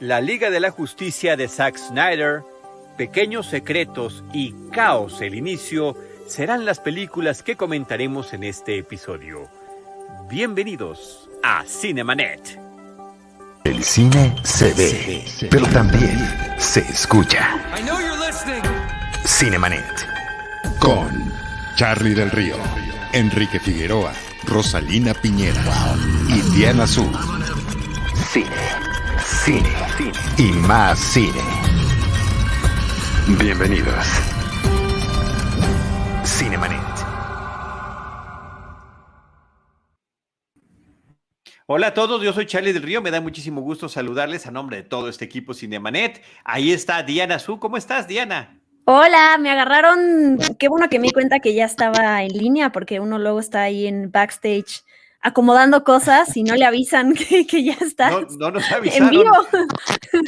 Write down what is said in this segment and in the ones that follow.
La Liga de la Justicia de Zack Snyder, Pequeños Secretos y Caos el Inicio serán las películas que comentaremos en este episodio. Bienvenidos a Cinemanet. El cine se ve, pero también se escucha. Cinemanet. Con Charlie del Río, Enrique Figueroa, Rosalina Piñera y Diana Azul. Cine, cine, cine y más cine. Bienvenidos. Cinemanet. Hola a todos, yo soy Charlie del Río, me da muchísimo gusto saludarles a nombre de todo este equipo Cinemanet. Ahí está Diana Su, ¿cómo estás Diana? Hola, me agarraron, qué bueno que me di cuenta que ya estaba en línea porque uno luego está ahí en backstage acomodando cosas y no le avisan que, ya está. No, no nos avisaron. En vivo.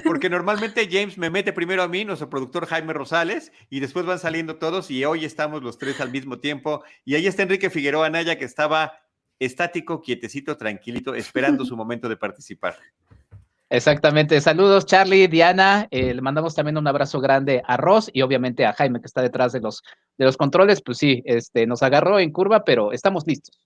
Porque normalmente James me mete primero a mí, nuestro productor Jaime Rosales, y después van saliendo todos y hoy estamos los tres al mismo tiempo. Y ahí está Enrique Figueroa Anaya que estaba estático, quietecito, tranquilito, esperando su momento de participar. Exactamente. Saludos, Charlie, Diana. Eh, le mandamos también un abrazo grande a Ross y obviamente a Jaime, que está detrás de los, de los controles. Pues sí, este, nos agarró en curva, pero estamos listos.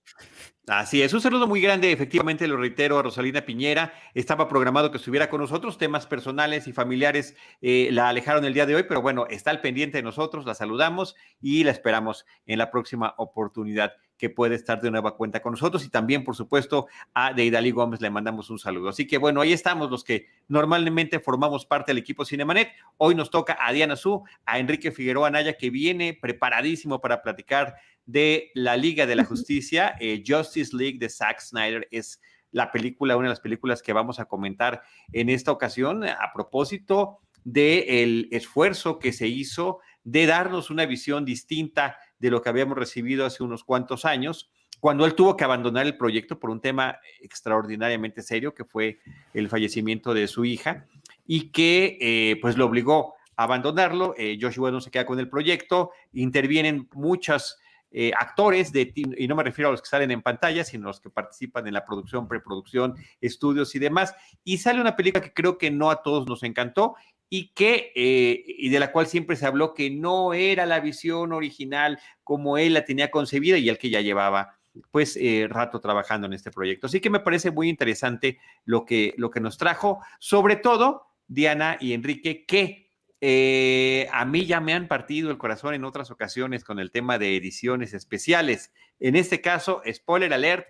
Así es, un saludo muy grande, efectivamente lo reitero a Rosalina Piñera, estaba programado que estuviera con nosotros, temas personales y familiares eh, la alejaron el día de hoy, pero bueno, está al pendiente de nosotros, la saludamos y la esperamos en la próxima oportunidad que puede estar de nueva cuenta con nosotros y también, por supuesto, a Deidali Gómez le mandamos un saludo. Así que bueno, ahí estamos los que normalmente formamos parte del equipo Cinemanet. Hoy nos toca a Diana Su, a Enrique Figueroa Naya, que viene preparadísimo para platicar de la Liga de la Justicia. Eh, Justice League de Zack Snyder es la película, una de las películas que vamos a comentar en esta ocasión a propósito del esfuerzo que se hizo de darnos una visión distinta de lo que habíamos recibido hace unos cuantos años, cuando él tuvo que abandonar el proyecto por un tema extraordinariamente serio, que fue el fallecimiento de su hija, y que eh, pues lo obligó a abandonarlo. Eh, Joshua no se queda con el proyecto, intervienen muchas eh, actores, de, y no me refiero a los que salen en pantalla, sino a los que participan en la producción, preproducción, estudios y demás. Y sale una película que creo que no a todos nos encantó y que eh, y de la cual siempre se habló que no era la visión original como él la tenía concebida y el que ya llevaba pues eh, rato trabajando en este proyecto. Así que me parece muy interesante lo que, lo que nos trajo, sobre todo Diana y Enrique, que eh, a mí ya me han partido el corazón en otras ocasiones con el tema de ediciones especiales. En este caso, spoiler alert,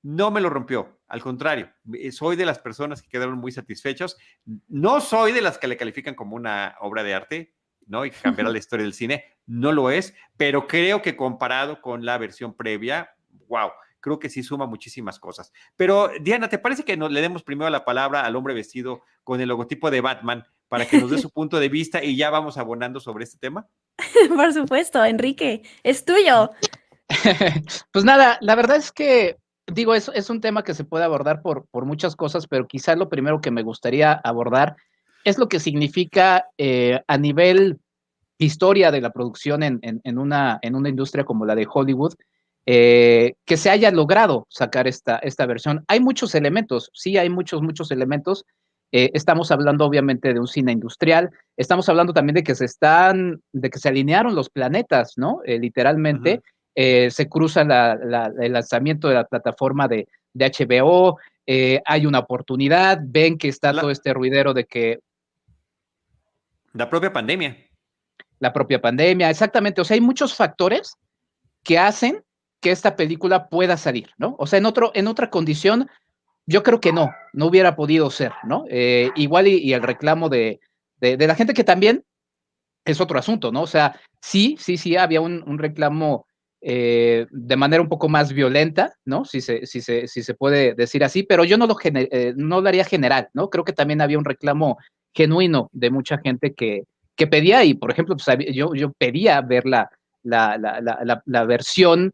no me lo rompió. Al contrario, eh, soy de las personas que quedaron muy satisfechos. No soy de las que le califican como una obra de arte, ¿no? Y que cambiará la historia del cine. No lo es, pero creo que comparado con la versión previa, wow, creo que sí suma muchísimas cosas. Pero Diana, ¿te parece que le demos primero la palabra al hombre vestido con el logotipo de Batman para que nos dé su punto de vista y ya vamos abonando sobre este tema? Por supuesto, Enrique, es tuyo. pues nada, la verdad es que, digo, es, es un tema que se puede abordar por, por muchas cosas, pero quizás lo primero que me gustaría abordar es lo que significa eh, a nivel historia de la producción en, en, una, en una industria como la de Hollywood, eh, que se haya logrado sacar esta, esta versión. Hay muchos elementos, sí, hay muchos, muchos elementos, eh, estamos hablando obviamente de un cine industrial, estamos hablando también de que se están, de que se alinearon los planetas, ¿no? Eh, literalmente, eh, se cruza el lanzamiento de la plataforma de, HBO, hay una oportunidad, ven que está todo este ruidero de que... La propia pandemia. La propia pandemia, exactamente. O sea, hay muchos factores que hacen que esta película pueda salir, ¿no? O sea, en, otro, en otra condición yo creo que no, no hubiera podido ser, ¿no? Eh, igual y, el reclamo de, la gente que también es otro asunto, ¿no? O sea, sí, sí, sí, había un, reclamo eh, de manera un poco más violenta, ¿no? Si se, si se, si se puede decir así, pero yo no lo, eh, no lo haría general, ¿no? Creo que también había un reclamo genuino de mucha gente que, que pedía, y por ejemplo, pues, yo, yo pedía ver la, la, la, la versión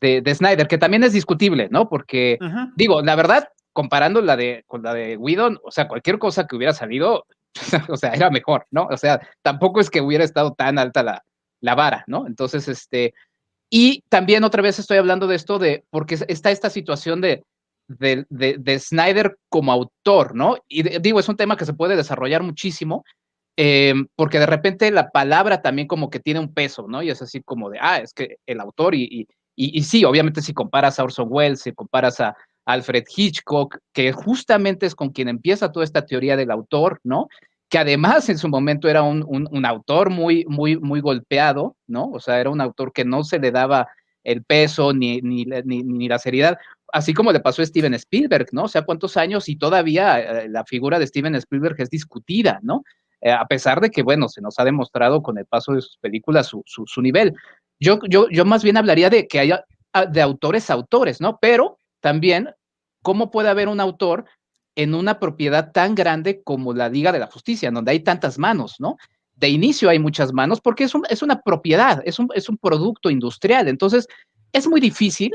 de, de, Snyder, que también es discutible, ¿no? Porque, digo, la verdad, comparando la de, con la de Whedon, o sea, cualquier cosa que hubiera salido, o sea, era mejor, ¿no? O sea, tampoco es que hubiera estado tan alta la, la vara, ¿no? Entonces, este, y también otra vez estoy hablando de esto de, porque está esta situación de, de, de, Snyder como autor, ¿no? Y digo, es un tema que se puede desarrollar muchísimo, em, porque de repente la palabra también como que tiene un peso, ¿no? Y es así como de, ah, es que el autor, y, y, y, sí, obviamente si comparas a Orson Welles, si comparas a Alfred Hitchcock, que justamente es con quien empieza toda esta teoría del autor, ¿no? Que además en su momento era un, un, autor muy, muy, muy golpeado, ¿no? O sea, era un autor que no se le daba el peso ni, ni, ni, ni, la seriedad, así como le pasó a Steven Spielberg, ¿no? O sea, cuántos años y todavía eh, la figura de Steven Spielberg es discutida, ¿no? Eh, a pesar de que, bueno, se nos ha demostrado con el paso de sus películas su, su, su nivel. Yo, yo, yo más bien hablaría de que haya ah, de autores a autores, ¿no? Pero también, ¿cómo puede haber un autor en una propiedad tan grande como la Liga de la Justicia, donde hay tantas manos, ¿no? de inicio hay muchas manos porque es, un, es una propiedad, es un, producto industrial. Entonces, es muy difícil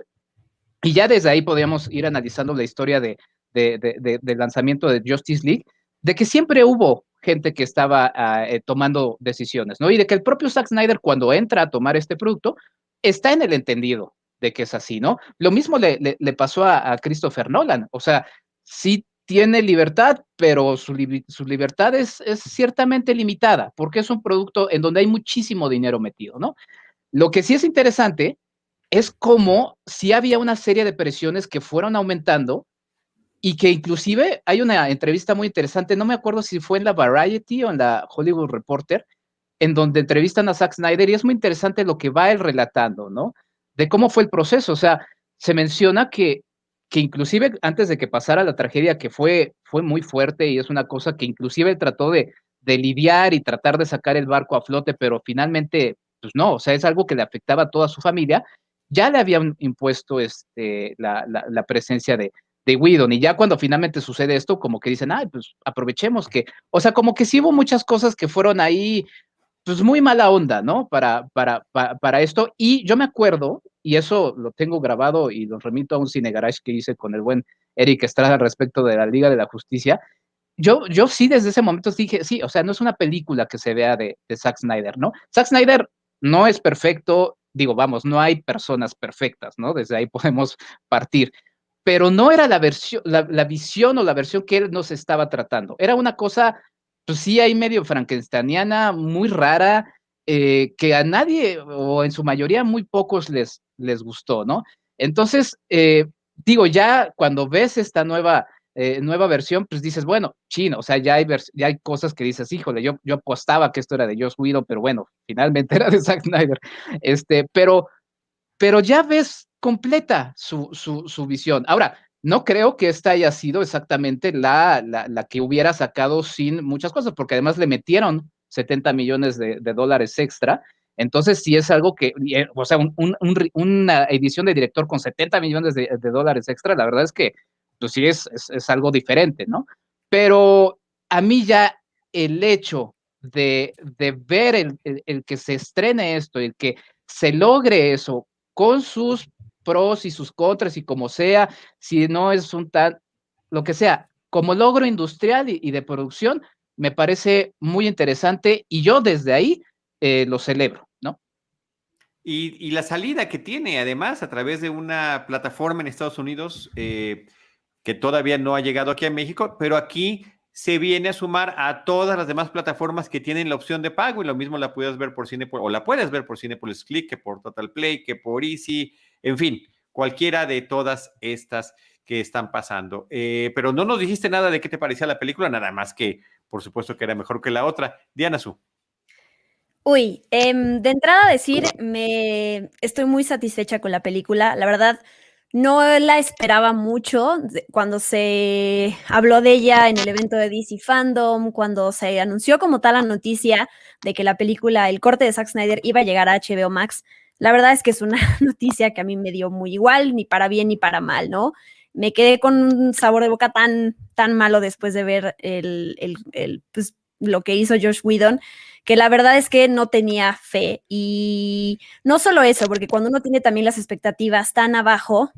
y ya desde ahí podríamos ir analizando la historia de, de, de, del lanzamiento de Justice League, de que siempre hubo gente que estaba uh, eh, tomando decisiones, ¿no? Y de que el propio Zack Snyder, cuando entra a tomar este producto, está en el entendido de que es así, ¿no? Lo mismo le, le, pasó a, Christopher Nolan, o sea, sí tiene libertad, pero su, su libertad es, es, ciertamente limitada, porque es un producto en donde hay muchísimo dinero metido, ¿no? Lo que sí es interesante es cómo si había una serie de presiones que fueron aumentando y que inclusive hay una entrevista muy interesante, no me acuerdo si fue en la Variety o en la Hollywood Reporter, en donde entrevistan a Zack Snyder y es muy interesante lo que va él relatando, ¿no? De cómo fue el proceso, o sea, se menciona que que inclusive antes de que pasara la tragedia, que fue, fue muy fuerte y es una cosa que inclusive trató de, de lidiar y tratar de sacar el barco a flote, pero finalmente, pues no, o sea, es algo que le afectaba a toda su familia, ya le habían impuesto este, la, la, presencia de, de Whedon. Y ya cuando finalmente sucede esto, como que dicen, ay, pues aprovechemos que, o sea, como que sí hubo muchas cosas que fueron ahí, pues muy mala onda, ¿no? Para, para, para, para esto. Y yo me acuerdo, y eso lo tengo grabado y lo remito a un cine garage que hice con el buen Eric Estrada respecto de la Liga de la Justicia. Yo, yo sí desde ese momento dije, sí, o sea, no es una película que se vea de, de Zack Snyder, ¿no? Zack Snyder no es perfecto, digo, vamos, no hay personas perfectas, ¿no? Desde ahí podemos partir, pero no era la versión, la, la visión o la versión que él nos estaba tratando. Era una cosa, pues sí, hay medio frankensteiniana, muy rara, eh, que a nadie, o en su mayoría muy pocos les, les gustó, ¿no? Entonces, eh, digo, ya cuando ves esta nueva, eh, nueva versión, pues dices, bueno, chino, o sea, ya hay, ya hay cosas que dices, híjole, yo, yo apostaba que esto era de Josh Whedon, pero bueno, finalmente era de Zack Snyder. Este, pero, pero ya ves completa su, su, su visión. Ahora, no creo que esta haya sido exactamente la, la, la, que hubiera sacado sin muchas cosas, porque además le metieron 70 millones de, dólares extra. Entonces, sí es algo que, eh, o sea, un, un, un, una edición de director con 70 millones de, dólares extra, la verdad es que, pues sí es, es, algo diferente, ¿no? Pero a mí ya el hecho de, de ver el, el, el, que se estrene esto, el que se logre eso con sus pros y sus contras y como sea, si no es un tal, lo que sea, como logro industrial y, y de producción, me parece muy interesante y yo desde ahí eh, lo celebro, ¿no? Y, la salida que tiene, además, a través de una plataforma en Estados Unidos eh, que todavía no ha llegado aquí a México, pero aquí se viene a sumar a todas las demás plataformas que tienen la opción de pago y lo mismo la puedes ver por cine o la puedes ver por Cinepolis Click, que por Total Play, que por Easy, en fin, cualquiera de todas estas que están pasando. Eh, pero no nos dijiste nada de qué te parecía la película, nada más que por supuesto que era mejor que la otra. Diana Su. Uy, eh, de entrada decir, me estoy muy satisfecha con la película. La verdad, no la esperaba mucho cuando se habló de ella en el evento de DC Fandom, cuando se anunció como tal la noticia de que la película, el corte de Zack Snyder, iba a llegar a HBO Max. La verdad es que es una noticia que a mí me dio muy igual, ni para bien ni para mal, ¿no? Me quedé con un sabor de boca tan, tan malo después de ver el, el, pues, lo que hizo Josh Whedon, que la verdad es que no tenía fe. Y no solo eso, porque cuando uno tiene también las expectativas tan abajo,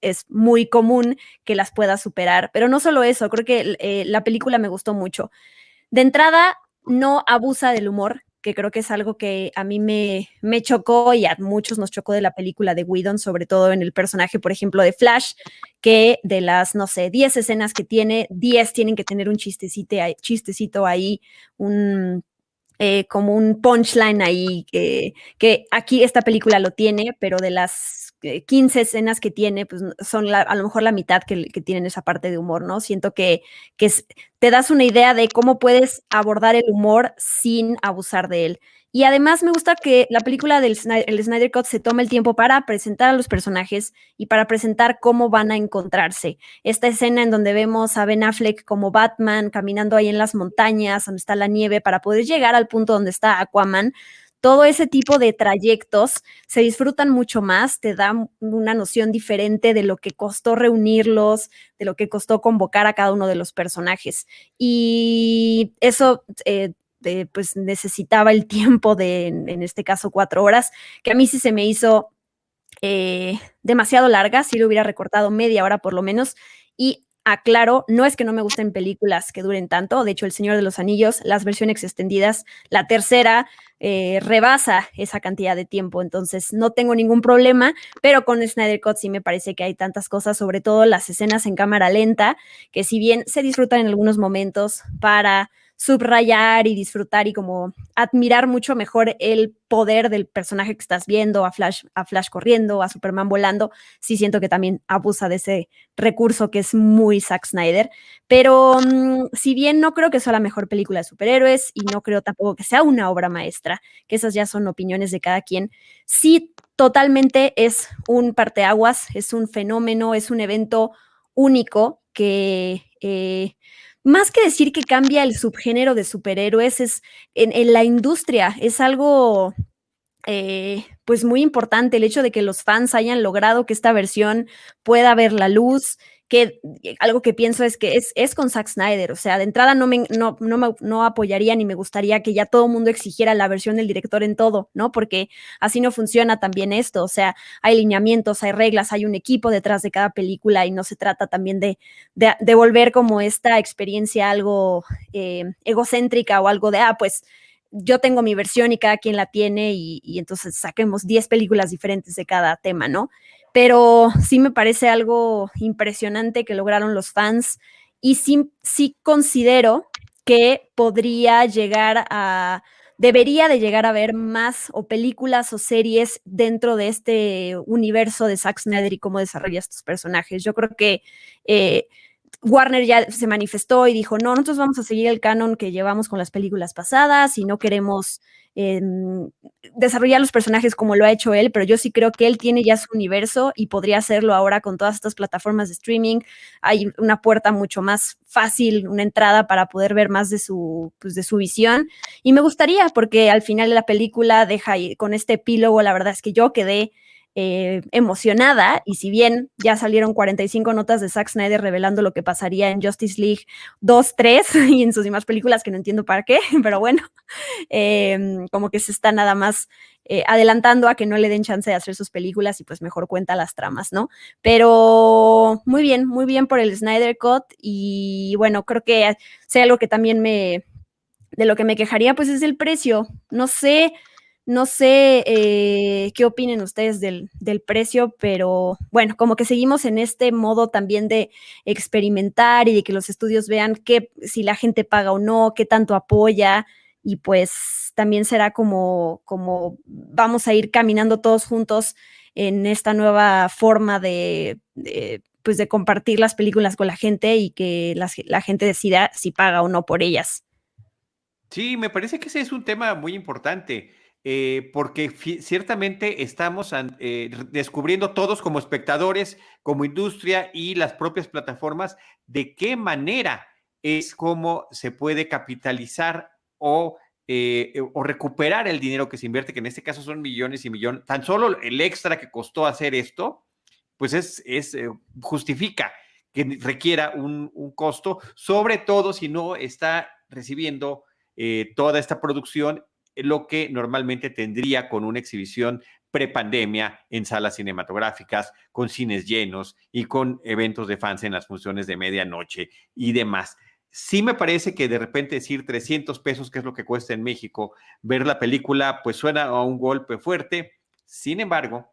es muy común que las pueda superar. Pero no solo eso, creo que eh, la película me gustó mucho. De entrada, no abusa del humor, que creo que es algo que a mí me, me chocó y a muchos nos chocó de la película de Whedon, sobre todo en el personaje, por ejemplo, de Flash, que de las, no sé, 10 escenas que tiene, 10 tienen que tener un chistecito, chistecito ahí, un eh, como un punchline ahí, que aquí esta película lo tiene, pero de las 15 eh, escenas que tiene, pues son a lo mejor la mitad que, tienen esa parte de humor, ¿no? Siento que, que te das una idea de cómo puedes abordar el humor sin abusar de él. Y además me gusta que la película del el Snyder Cut se tome el tiempo para presentar a los personajes y para presentar cómo van a encontrarse. Esta escena en donde vemos a Ben Affleck como Batman caminando ahí en las montañas, donde está la nieve, para poder llegar al punto donde está Aquaman, todo ese tipo de trayectos se disfrutan mucho más, te dan una noción diferente de lo que costó reunirlos, de lo que costó convocar a cada uno de los personajes. Y eso eh, pues necesitaba el tiempo de, en, este caso, cuatro horas, que a mí sí se me hizo eh, demasiado larga, si lo hubiera recortado media hora por lo menos. Y aclaro, no es que no me gusten películas que duren tanto, de hecho, El Señor de los Anillos, las versiones extendidas, la tercera eh, rebasa esa cantidad de tiempo, entonces no tengo ningún problema, pero con Snyder Cut sí me parece que hay tantas cosas, sobre todo las escenas en cámara lenta, que si bien se disfrutan en algunos momentos para subrayar y disfrutar y como admirar mucho mejor el poder del personaje que estás viendo, a Flash, a Flash corriendo, a Superman volando, sí siento que también abusa de ese recurso que es muy Zack Snyder. Pero mm, si bien no creo que sea la mejor película de superhéroes y no creo tampoco que sea una obra maestra, que esas ya son opiniones de cada quien, sí totalmente es un parteaguas, es un fenómeno, es un evento único que... Eh, más que decir que cambia el subgénero de superhéroes, es en, la industria, es algo eh, pues muy importante el hecho de que los fans hayan logrado que esta versión pueda ver la luz, que eh, algo que pienso es que es, es con Zack Snyder, o sea, de entrada no me, no, no, no apoyaría ni me gustaría que ya todo el mundo exigiera la versión del director en todo, ¿no? Porque así no funciona también esto, o sea, hay lineamientos, hay reglas, hay un equipo detrás de cada película y no se trata también de, de, volver como esta experiencia algo eh, egocéntrica o algo de, ah, pues yo tengo mi versión y cada quien la tiene y, y entonces saquemos 10 películas diferentes de cada tema, ¿no? Pero sí me parece algo impresionante que lograron los fans y sí, sí considero que podría llegar a, debería de llegar a ver más o películas o series dentro de este universo de Zack Snyder y cómo desarrolla estos personajes. Yo creo que eh, Warner ya se manifestó y dijo, no, nosotros vamos a seguir el canon que llevamos con las películas pasadas y no queremos em, desarrollar los personajes como lo ha hecho él, pero yo sí creo que él tiene ya su universo y podría hacerlo ahora con todas estas plataformas de streaming. Hay una puerta mucho más fácil, una entrada para poder ver más de su, pues, de su visión. Y me gustaría, porque al final de la película deja con este epílogo, la verdad es que yo quedé eh, emocionada y si bien ya salieron 45 notas de Zack Snyder revelando lo que pasaría en Justice League 2, 3 y en sus demás películas que no entiendo para qué, pero bueno, em, como que se está nada más eh, adelantando a que no le den chance de hacer sus películas y pues mejor cuenta las tramas, ¿no? Pero muy bien, muy bien por el Snyder Cut y bueno, creo que sea algo que también me, de lo que me quejaría pues es el precio, no sé no sé eh, qué opinen ustedes del, precio, pero bueno, como que seguimos en este modo también de experimentar y de que los estudios vean qué, si la gente paga o no, qué tanto apoya y pues también será como, como vamos a ir caminando todos juntos en esta nueva forma de, pues de compartir las películas con la gente y que la gente decida si paga o no por ellas. Sí, me parece que ese es un tema muy importante eh, porque ciertamente estamos eh, descubriendo todos como espectadores, como industria y las propias plataformas, de qué manera es como se puede capitalizar o, eh, o recuperar el dinero que se invierte, que en este caso son millones y millones. Tan solo el extra que costó hacer esto, pues es, es justifica que requiera un, costo, sobre todo si no está recibiendo toda esta producción lo que normalmente tendría con una exhibición prepandemia en salas cinematográficas, con cines llenos y con eventos de fans en las funciones de medianoche y demás. Sí me parece que de repente decir 300 pesos, que es lo que cuesta en México, ver la película, pues suena a un golpe fuerte. Sin embargo,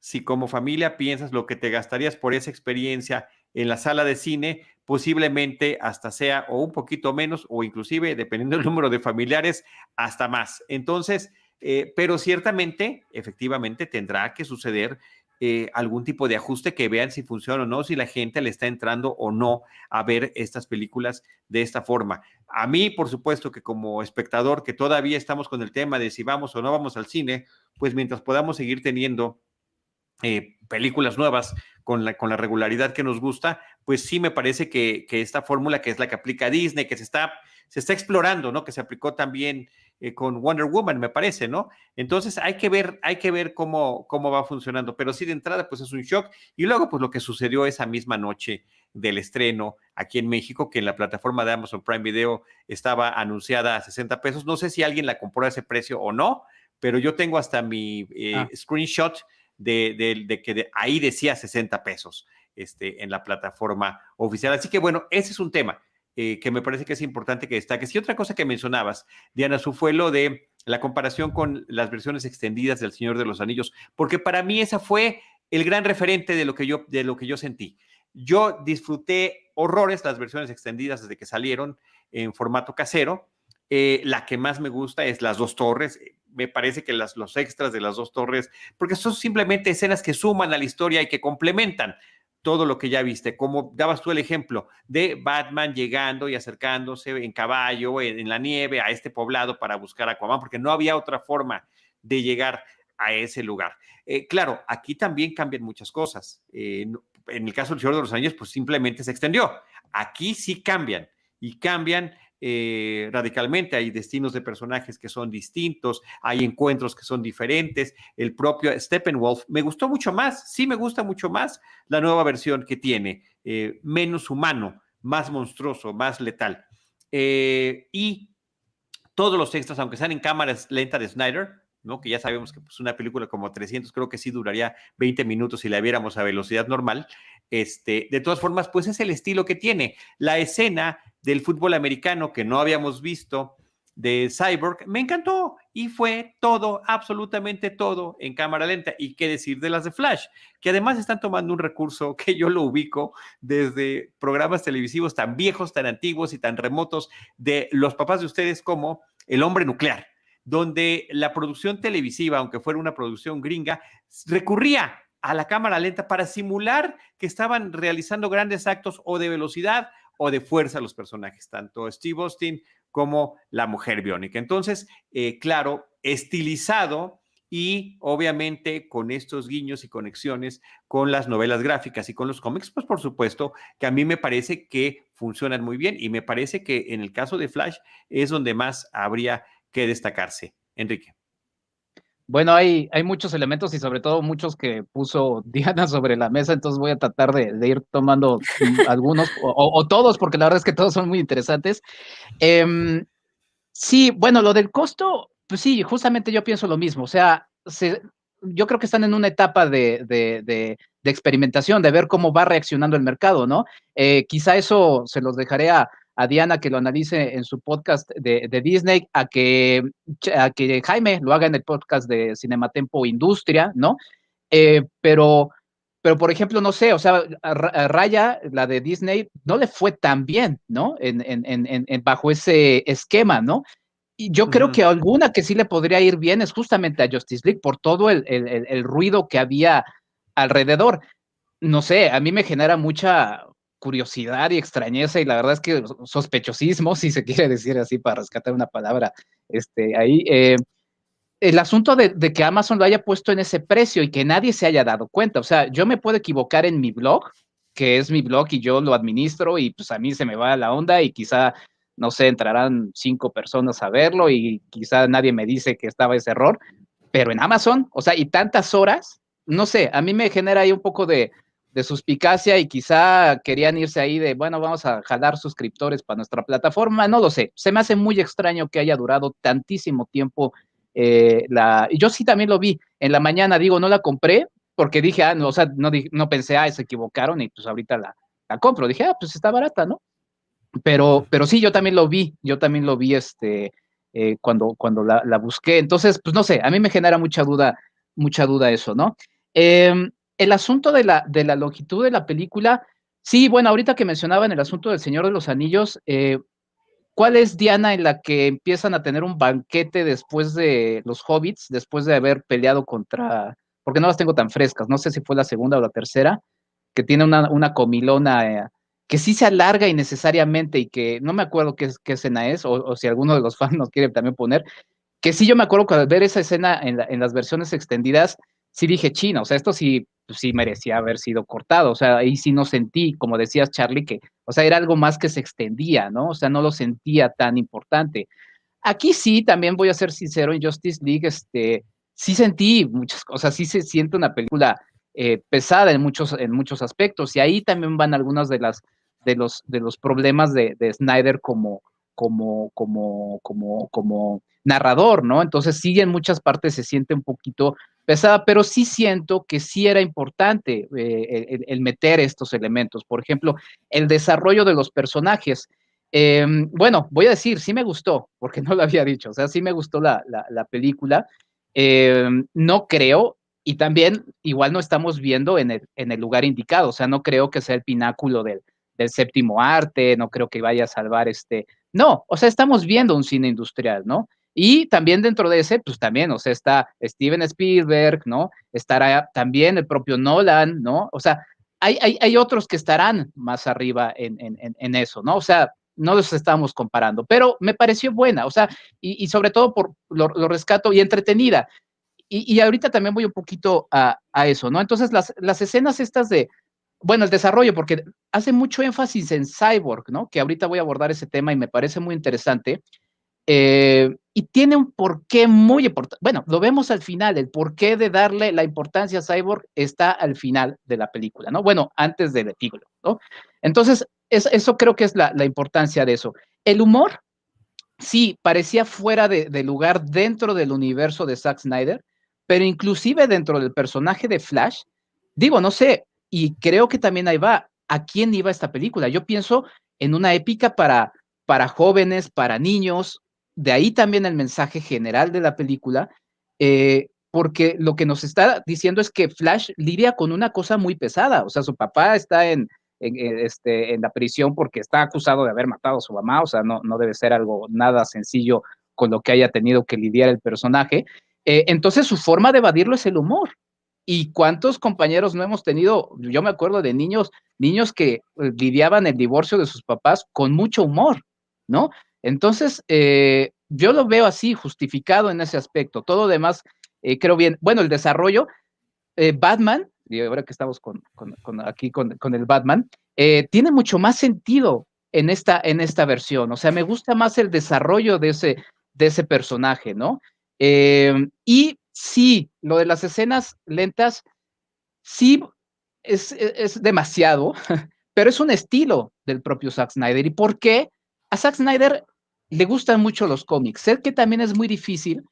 si como familia piensas lo que te gastarías por esa experiencia en la sala de cine, posiblemente hasta sea o un poquito menos o inclusive, dependiendo del número de familiares, hasta más. Entonces, eh, pero ciertamente, efectivamente, tendrá que suceder eh, algún tipo de ajuste que vean si funciona o no, si la gente le está entrando o no a ver estas películas de esta forma. A mí, por supuesto, que como espectador, que todavía estamos con el tema de si vamos o no vamos al cine, pues mientras podamos seguir teniendo eh, películas nuevas con la, con la regularidad que nos gusta, pues sí me parece que, que esta fórmula que es la que aplica Disney, que se está, se está explorando, ¿no? Que se aplicó también eh, con Wonder Woman, me parece, ¿no? Entonces hay que ver, hay que ver cómo, cómo va funcionando, pero sí de entrada, pues es un shock. Y luego, pues lo que sucedió esa misma noche del estreno aquí en México, que en la plataforma de Amazon Prime Video estaba anunciada a 60 pesos. No sé si alguien la compró a ese precio o no, pero yo tengo hasta mi eh, ah. screenshot de, que ahí decía 60 pesos este, en la plataforma oficial. Así que bueno, ese es un tema. Eh, que me parece que es importante que destaques. Y otra cosa que mencionabas, Diana, su fue lo de la comparación con las versiones extendidas del Señor de los Anillos, porque para mí esa fue el gran referente de lo que yo, de lo que yo sentí. Yo disfruté horrores las versiones extendidas desde que salieron en formato casero. Eh, la que más me gusta es las dos torres. Me parece que las, los extras de las dos torres, porque son simplemente escenas que suman a la historia y que complementan todo lo que ya viste, como dabas tú el ejemplo de Batman llegando y acercándose en caballo, en, la nieve, a este poblado para buscar a Aquaman, porque no había otra forma de llegar a ese lugar. Eh, claro, aquí también cambian muchas cosas. Eh, en el caso del Señor de los Años, pues simplemente se extendió. Aquí sí cambian y cambian eh, radicalmente. Hay destinos de personajes que son distintos, hay encuentros que son diferentes. El propio Steppenwolf me gustó mucho más, sí me gusta mucho más la nueva versión que tiene, eh, menos humano, más monstruoso, más letal. Eh, y todos los extras, aunque sean en cámaras lenta de Snyder, que ya sabemos que pues, una película como 300 creo que sí duraría 20 minutos si la viéramos a velocidad normal. Este, de todas formas, pues es el estilo que tiene. La escena del fútbol americano que no habíamos visto de Cyborg, me encantó y fue todo, absolutamente todo en cámara lenta. Y qué decir de las de Flash, que además están tomando un recurso que yo lo ubico desde programas televisivos tan viejos, tan antiguos y tan remotos de los papás de ustedes como El hombre nuclear, donde la producción televisiva, aunque fuera una producción gringa, recurría a la cámara lenta para simular que estaban realizando grandes actos o de velocidad o de fuerza los personajes, tanto Steve Austin como la mujer biónica. Entonces, eh, claro, estilizado y obviamente con estos guiños y conexiones con las novelas gráficas y con los cómics, pues por supuesto que a mí me parece que funcionan muy bien y me parece que en el caso de Flash es donde más habría que destacarse. Enrique. Bueno, hay, hay muchos elementos y sobre todo muchos que puso Diana sobre la mesa, entonces voy a tratar de, ir tomando algunos o, todos, porque la verdad es que todos son muy interesantes. Em, sí, bueno, lo del costo, pues sí, justamente yo pienso lo mismo, o sea, yo creo que están en una etapa de, de, experimentación, de ver cómo va reaccionando el mercado, ¿no? Eh, quizá eso se los dejaré a, a Diana que lo analice en su podcast de, Disney, a que, a que Jaime lo haga en el podcast de Cinematempo Industria, ¿no? Eh, pero, pero, por ejemplo, no sé, o sea, Raya, la de Disney, no le fue tan bien, ¿no? En, en, en, bajo ese esquema, ¿no? Y yo creo que alguna que sí le podría ir bien es justamente a Justice League por todo el, el, el ruido que había alrededor. No sé, a mí me genera mucha, curiosidad y extrañeza y la verdad es que sospechosismo, si se quiere decir así para rescatar una palabra este, ahí. Eh, el asunto de, que Amazon lo haya puesto en ese precio y que nadie se haya dado cuenta, o sea, yo me puedo equivocar en mi blog, que es mi blog y yo lo administro y pues a mí se me va la onda y quizá, no sé, entrarán cinco personas a verlo y quizá nadie me dice que estaba ese error, pero en Amazon, o sea, y tantas horas, no sé, a mí me genera ahí un poco de, de suspicacia y quizá querían irse ahí de, bueno, vamos a jalar suscriptores para nuestra plataforma, no lo sé, se me hace muy extraño que haya durado tantísimo tiempo eh, la... Yo sí también lo vi en la mañana, digo, no la compré porque dije, ah, no, o sea, no, no pensé, ah, se equivocaron y pues ahorita la, la compro, dije, ah, pues está barata, ¿no? pero, pero sí, yo también lo vi, yo también lo vi este, eh, cuando, cuando la, busqué. Entonces, pues no sé, a mí me genera mucha duda, mucha duda eso, ¿no? Em, el asunto de la, longitud de la película, sí, bueno, ahorita que mencionaban el asunto del Señor de los Anillos, eh, ¿cuál es Diana en la que empiezan a tener un banquete después de los hobbits, después de haber peleado contra, porque no las tengo tan frescas, no sé si fue la segunda o la tercera, que tiene una, comilona eh, que sí se alarga innecesariamente y que no me acuerdo qué, qué escena es, o, si alguno de los fans nos quiere también poner, que sí yo me acuerdo que al ver esa escena en, en las versiones extendidas, sí dije, chino, o sea, esto sí, pues sí merecía haber sido cortado, o sea, ahí sí no sentí, como decías Charlie, que, o sea, era algo más que se extendía, ¿no? O sea, no lo sentía tan importante. Aquí sí, también voy a ser sincero, en Justice League, este, sí sentí muchas cosas, sí se siente una película eh, pesada en muchos, en muchos aspectos, y ahí también van algunas de las de los, de los problemas de, Snyder como, como, como, como, como narrador, ¿no? Entonces sí en muchas partes se siente un poquito pesada, pero sí siento que sí era importante eh, el, meter estos elementos. Por ejemplo, el desarrollo de los personajes. Em, bueno, voy a decir, sí me gustó, porque no lo había dicho, o sea, sí me gustó la, película. Em, no creo, y también igual no estamos viendo en el, en el lugar indicado, o sea, no creo que sea el pináculo del, del séptimo arte, no creo que vaya a salvar este, no, o sea, estamos viendo un cine industrial, ¿no? Y también dentro de ese, pues también, o sea, está Steven Spielberg, ¿no? Estará también el propio Nolan, ¿no? O sea, hay, hay, hay otros que estarán más arriba en, en, en, eso, ¿no? O sea, no los estamos comparando, pero me pareció buena, o sea, y, y sobre todo por lo, lo, rescato y entretenida. Y, y, ahorita también voy un poquito a, a eso, ¿no? Entonces, las, las escenas estas de, bueno, el desarrollo, porque hace mucho énfasis en Cyborg, ¿no? Que ahorita voy a abordar ese tema y me parece muy interesante. Eh, y tiene un porqué muy importante. Bueno, lo vemos al final, el porqué de darle la importancia a Cyborg está al final de la película, ¿no? Bueno, antes del epílogo, ¿no? Entonces, eso creo que es la, importancia de eso. El humor, sí, parecía fuera de, lugar dentro del universo de Zack Snyder, pero inclusive dentro del personaje de Flash, digo, no sé, y creo que también ahí va, ¿a quién iba esta película? Yo pienso en una épica para, para jóvenes, para niños, de ahí también el mensaje general de la película, eh, porque lo que nos está diciendo es que Flash lidia con una cosa muy pesada, o sea, su papá está en, en, este, en la prisión porque está acusado de haber matado a su mamá, o sea, no, no debe ser algo nada sencillo con lo que haya tenido que lidiar el personaje. Eh, entonces su forma de evadirlo es el humor. ¿Y cuántos compañeros no hemos tenido? Yo me acuerdo de niños, niños que eh, lidiaban el divorcio de sus papás con mucho humor, ¿no? Entonces, eh, yo lo veo así, justificado en ese aspecto. Todo demás, eh, creo bien. Bueno, el desarrollo, Batman, y ahora que estamos aquí con, el Batman, tiene mucho más sentido en esta, en esta versión. O sea, me gusta más el desarrollo de ese, de ese personaje, ¿no? y sí, lo de las escenas lentas, sí es, es, demasiado, pero es un estilo del propio Zack Snyder. ¿Y por qué? A Zack Snyder le gustan mucho los cómics. Sé que también es muy difícil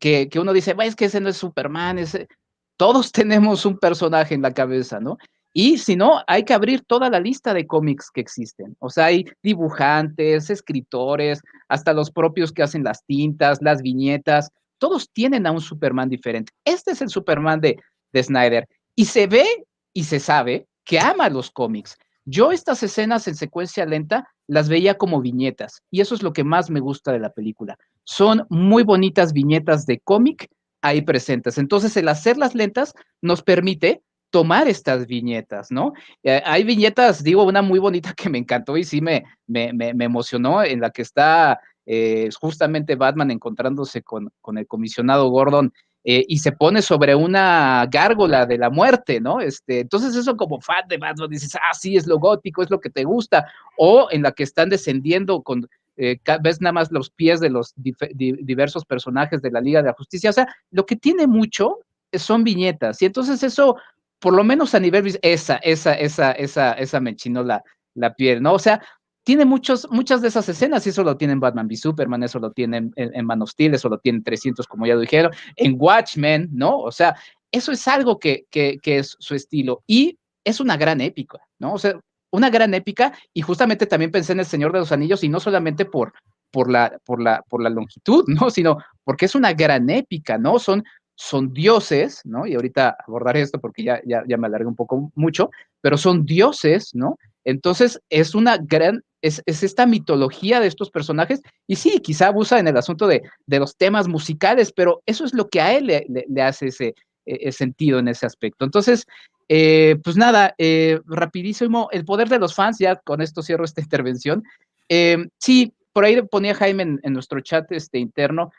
que, que uno dice, es que ese no es Superman, ese... todos tenemos un personaje en la cabeza, ¿no? Y si no, hay que abrir toda la lista de cómics que existen. O sea, hay dibujantes, escritores, hasta los propios que hacen las tintas, las viñetas todos tienen a un Superman diferente. Este es el Superman de, de Snyder. Y se ve y se sabe que ama los cómics. Yo estas escenas en secuencia lenta las veía como viñetas y eso es lo que más me gusta de la película. Son muy bonitas viñetas de cómic ahí presentes. Entonces el hacerlas lentas nos permite tomar estas viñetas, ¿no? Eh, hay viñetas, digo, una muy bonita que me encantó y sí me, me, me emocionó, en la que está eh, justamente Batman encontrándose con, con el comisionado Gordon eh, y se pone sobre una gárgola de la muerte, ¿no? Este, entonces eso como fan de Batman dices, ah, sí, es lo gótico, es lo que te gusta, o en la que están descendiendo con, eh, ves nada más los pies de los diversos personajes de la Liga de la Justicia, o sea, lo que tiene mucho son viñetas, y entonces eso, por lo menos a nivel, esa, esa, esa, esa, esa me chinó la, la piel, ¿no? O sea, tiene muchos, muchas de esas escenas, y eso lo tienen Batman v Superman, eso lo tienen en, Man of Steel, eso lo tienen 300, como ya dijeron, en Watchmen, ¿no? O sea, eso es algo que, que, es su estilo y es una gran épica, ¿no? O sea, una gran épica y justamente también pensé en El Señor de los Anillos y no solamente por, por, la, por, la, por la longitud, ¿no? Sino porque es una gran épica, ¿no? Son, son dioses, ¿no? Y ahorita abordaré esto porque ya, ya, ya me alargué un poco mucho, pero son dioses, ¿no? Entonces es una gran, es, es, esta mitología de estos personajes y sí, quizá abusa en el asunto de, de los temas musicales, pero eso es lo que a él le, hace ese, ese, sentido en ese aspecto. Entonces, eh, pues nada, eh, rapidísimo, el poder de los fans, ya con esto cierro esta intervención. Eh, sí, por ahí ponía Jaime en, en, nuestro chat este, interno,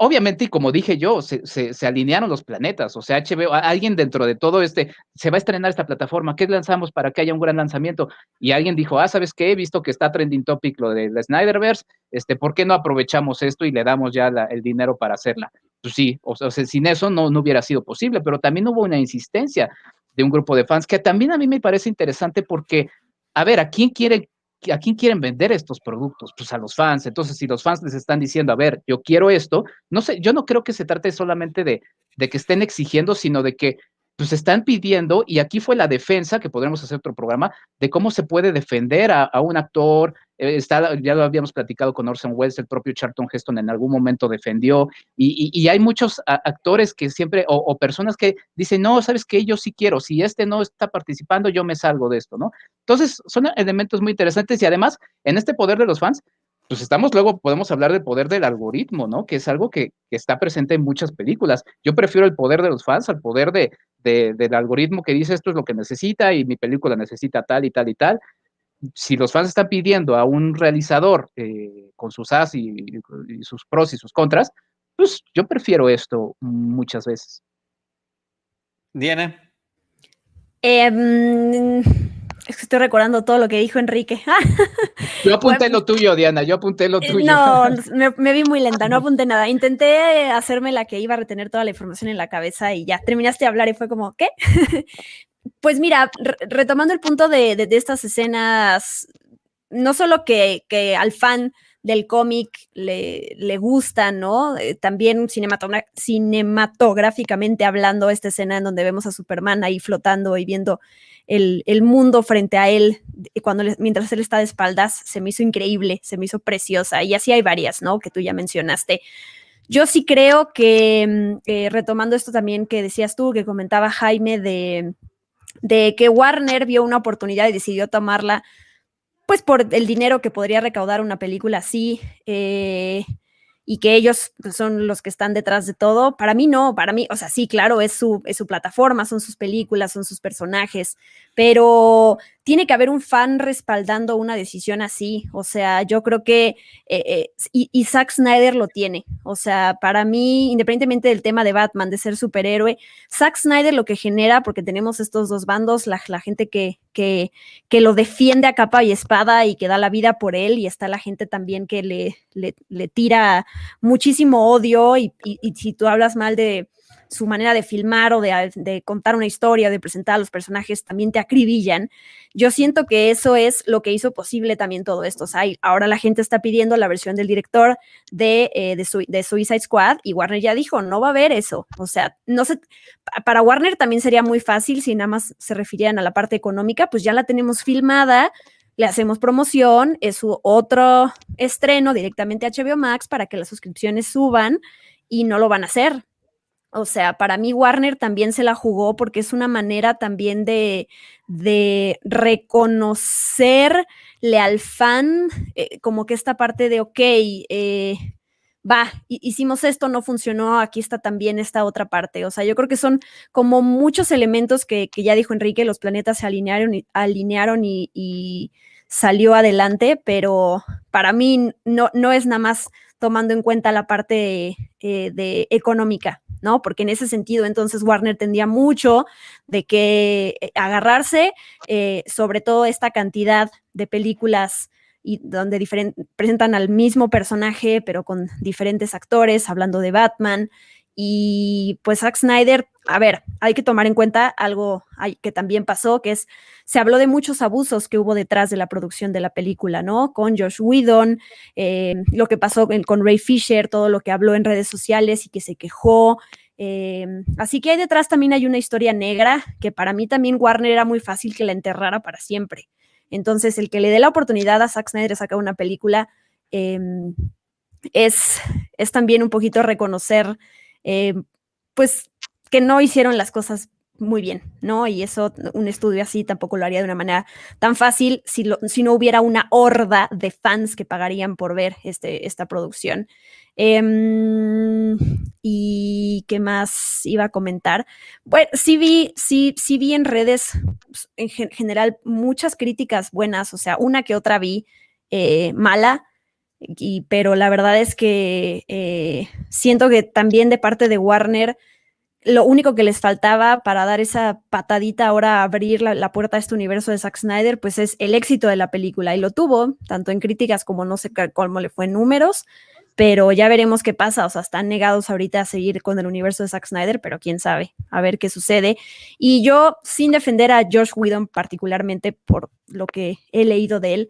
obviamente, y como dije yo, se, se, alinearon los planetas, o sea, HBO, alguien dentro de todo este, se va a estrenar esta plataforma, ¿qué lanzamos para que haya un gran lanzamiento? Y alguien dijo, ah, ¿sabes qué? He visto que está trending topic lo de la Snyderverse, este, ¿por qué no aprovechamos esto y le damos ya el dinero para hacerla? Pues sí, o sea, sin eso no, no hubiera sido posible, pero también hubo una insistencia de un grupo de fans que también a mí me parece interesante porque, a ver, ¿a quién quiere ¿a quién quieren vender estos productos? Pues a los fans. Entonces, si los fans les están diciendo, a ver, yo quiero esto, no sé, yo no creo que se trate solamente de, de que estén exigiendo, sino de que pues están pidiendo, y aquí fue la defensa, que podremos hacer otro programa, de cómo se puede defender a, a un actor, está, ya lo habíamos platicado con Orson Welles, el propio Charlton Heston en algún momento defendió, y, y, hay muchos actores que siempre, o, o, personas que dicen, no, sabes que yo sí quiero, si este no está participando, yo me salgo de esto, ¿no? Entonces, son elementos muy interesantes y además, en este poder de los fans, pues estamos luego, podemos hablar del poder del algoritmo, ¿no? Que es algo que, que, está presente en muchas películas. Yo prefiero el poder de los fans al poder de, de, del algoritmo que dice esto es lo que necesita y mi película necesita tal y tal y tal. Si los fans están pidiendo a un realizador eh, con sus as y, y, sus pros y sus contras, pues yo prefiero esto muchas veces. Diana. Eh, es que estoy recordando todo lo que dijo Enrique. yo apunté lo tuyo, Diana, yo apunté lo tuyo. No, me, me, vi muy lenta, no apunté nada. Intenté hacerme la que iba a retener toda la información en la cabeza y ya terminaste de hablar y fue como, ¿qué? pues mira, re retomando el punto de, estas escenas, no solo que, al fan del cómic le, le, gusta, ¿no? Eh, también cinematográficamente hablando, esta escena en donde vemos a Superman ahí flotando y viendo el, el mundo frente a él, cuando mientras él está de espaldas, se me hizo increíble, se me hizo preciosa. Y así hay varias, ¿no? Que tú ya mencionaste. Yo sí creo que, eh, retomando esto también que decías tú, que comentaba Jaime, de, de que Warner vio una oportunidad y decidió tomarla pues por el dinero que podría recaudar una película así eh, y que ellos pues, son los que están detrás de todo. Para mí no, para mí, o sea, sí, claro, es su, es su plataforma, son sus películas, son sus personajes, pero tiene que haber un fan respaldando una decisión así. O sea, yo creo que eh, eh, y, Zack Snyder lo tiene. O sea, para mí, independientemente del tema de Batman, de ser superhéroe, Zack Snyder lo que genera, porque tenemos estos dos bandos, la, gente que, que, que, lo defiende a capa y espada y que da la vida por él, y está la gente también que le, le, tira muchísimo odio, y si tú hablas mal de su manera de filmar o de, de, contar una historia, de presentar a los personajes, también te acribillan. Yo siento que eso es lo que hizo posible también todo esto. O ahora la gente está pidiendo la versión del director de, eh, de, su, de, Suicide Squad y Warner ya dijo, no va a haber eso. O sea, no sé, para Warner también sería muy fácil si nada más se refirieran a la parte económica, pues ya la tenemos filmada, le hacemos promoción, es su otro estreno directamente a HBO Max para que las suscripciones suban y no lo van a hacer. O sea, para mí Warner también se la jugó porque es una manera también de, de reconocerle al fan eh, como que esta parte de, ok, eh, va, hicimos esto, no funcionó, aquí está también esta otra parte. O sea, yo creo que son como muchos elementos que, que ya dijo Enrique, los planetas se alinearon y, alinearon y, salió adelante, pero para mí no, no es nada más tomando en cuenta la parte eh, de económica, ¿no? Porque en ese sentido, entonces Warner tendría mucho de que eh, agarrarse, eh, sobre todo esta cantidad de películas y donde presentan al mismo personaje, pero con diferentes actores, hablando de Batman. Y pues Zack Snyder, a ver, hay que tomar en cuenta algo que también pasó, que es, se habló de muchos abusos que hubo detrás de la producción de la película, ¿no? Con Josh Whedon, eh, lo que pasó con Ray Fisher, todo lo que habló en redes sociales y que se quejó. Eh, así que ahí detrás también hay una historia negra que para mí también Warner era muy fácil que la enterrara para siempre. Entonces, el que le dé la oportunidad a Zack Snyder de sacar una película em, es, es también un poquito reconocer, em, pues, que no hicieron las cosas muy bien, ¿no? Y eso, un estudio así tampoco lo haría de una manera tan fácil si, si no hubiera una horda de fans que pagarían por ver este, esta producción. Em, ¿Y qué más iba a comentar? Bueno, sí vi, sí, sí vi en redes, pues, en general, muchas críticas buenas, o sea, una que otra vi eh, mala, y, pero la verdad es que eh, siento que también de parte de Warner lo único que les faltaba para dar esa patadita ahora, abrir la, puerta a este universo de Zack Snyder, pues es el éxito de la película. Y lo tuvo, tanto en críticas como no sé cómo le fue en números, pero ya veremos qué pasa. O sea, están negados ahorita a seguir con el universo de Zack Snyder, pero quién sabe, a ver qué sucede. Y yo, sin defender a George Whedon particularmente por lo que he leído de él,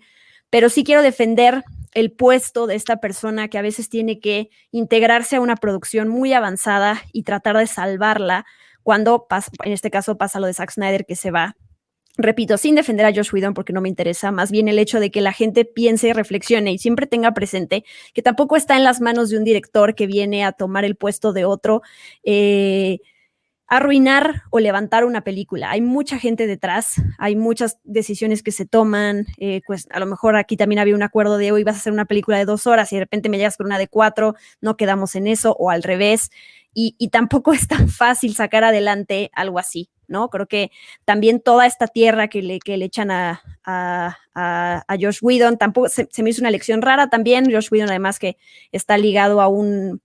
pero sí quiero defender el puesto de esta persona que a veces tiene que integrarse a una producción muy avanzada y tratar de salvarla cuando pasa, en este caso pasa lo de Zack Snyder que se va. Repito, sin defender a Josh Whedon porque no me interesa, más bien el hecho de que la gente piense y reflexione y siempre tenga presente que tampoco está en las manos de un director que viene a tomar el puesto de otro. Eh, arruinar o levantar una película. Hay mucha gente detrás, hay muchas decisiones que se toman, eh, pues a lo mejor aquí también había un acuerdo de hoy vas a hacer una película de dos horas y de repente me llegas con una de cuatro, no quedamos en eso o al revés. Y, tampoco es tan fácil sacar adelante algo así, ¿no? Creo que también toda esta tierra que le, echan a, a, a, Josh Whedon, tampoco se, se me hizo una lección rara también. Josh Whedon además que está ligado a un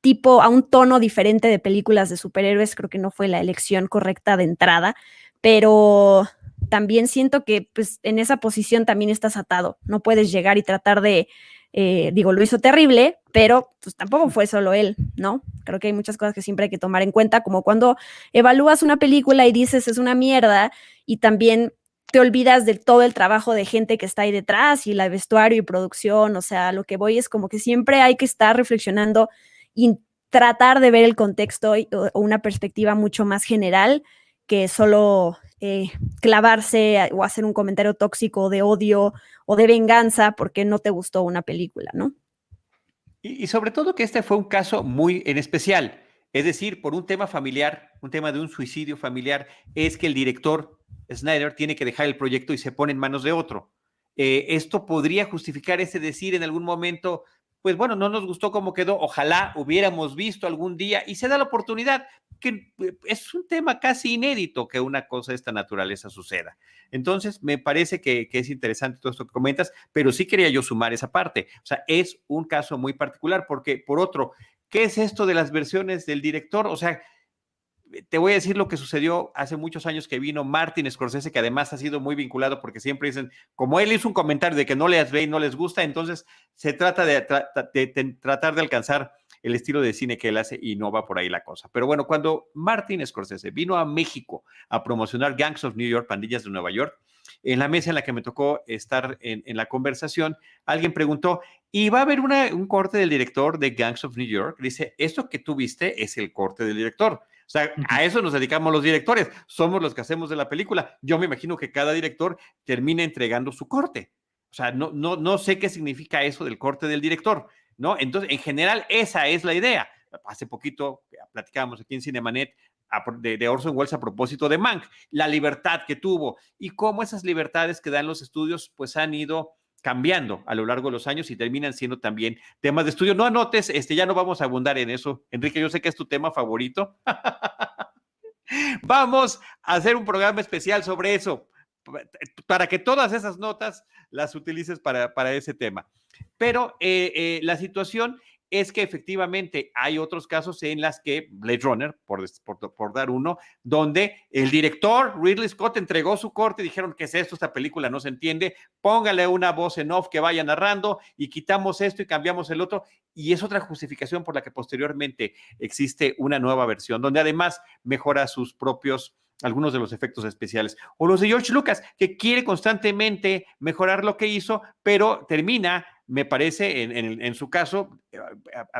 tipo, a un tono diferente de películas de superhéroes, creo que no fue la elección correcta de entrada, pero también siento que pues en esa posición también estás atado, no puedes llegar y tratar de, eh, digo, lo hizo terrible, pero pues tampoco fue solo él, ¿no? Creo que hay muchas cosas que siempre hay que tomar en cuenta, como cuando evalúas una película y dices es una mierda y también te olvidas de todo el trabajo de gente que está ahí detrás y la vestuario y producción, o sea, lo que voy es como que siempre hay que estar reflexionando y tratar de ver el contexto o una perspectiva mucho más general que solo eh, clavarse o hacer un comentario tóxico de odio o de venganza porque no te gustó una película, ¿no? Y, sobre todo que este fue un caso muy en especial, es decir, por un tema familiar, un tema de un suicidio familiar, es que el director Snyder tiene que dejar el proyecto y se pone en manos de otro. Eh, esto podría justificar ese decir en algún momento, pues bueno, no nos gustó cómo quedó, ojalá hubiéramos visto algún día y se da la oportunidad, que eh, es un tema casi inédito que una cosa de esta naturaleza suceda. Entonces, me parece que, es interesante todo esto que comentas, pero sí quería yo sumar esa parte. O sea, es un caso muy particular porque, por otro, ¿qué es esto de las versiones del director? O sea, te voy a decir lo que sucedió hace muchos años que vino Martin Scorsese, que además ha sido muy vinculado porque siempre dicen, como él hizo un comentario de que no les ve y no les gusta, entonces se trata de, tratar de alcanzar el estilo de cine que él hace y no va por ahí la cosa. Pero bueno, cuando Martin Scorsese vino a México a promocionar Gangs of New York, Pandillas de Nueva York, en la mesa en la que me tocó estar en, la conversación, alguien preguntó, ¿y va a haber un corte del director de Gangs of New York? Dice, esto que tú viste es el corte del director. O sea, a eso nos dedicamos los directores, somos los que hacemos de la película. Yo me imagino que cada director termina entregando su corte. O sea, no, no, no sé qué significa eso del corte del director, ¿no? Entonces, en general, esa es la idea. Hace poquito platicábamos aquí en Cinemanet de, de, Orson Welles a propósito de Mank, la libertad que tuvo y cómo esas libertades que dan los estudios pues han ido cambiando a lo largo de los años y terminan siendo también temas de estudio. No anotes, este, ya no vamos a abundar en eso. Enrique, yo sé que es tu tema favorito. vamos a hacer un programa especial sobre eso, para que todas esas notas las utilices para, para ese tema. Pero eh, eh, la situación es que efectivamente hay otros casos en las que Blade Runner, por, por, dar uno, donde el director Ridley Scott entregó su corte y dijeron que es esto, esta película no se entiende, póngale una voz en off que vaya narrando y quitamos esto y cambiamos el otro. Y es otra justificación por la que posteriormente existe una nueva versión, donde además mejora sus propios algunos de los efectos especiales. O los de George Lucas, que quiere constantemente mejorar lo que hizo, pero termina me parece, en, su caso, eh,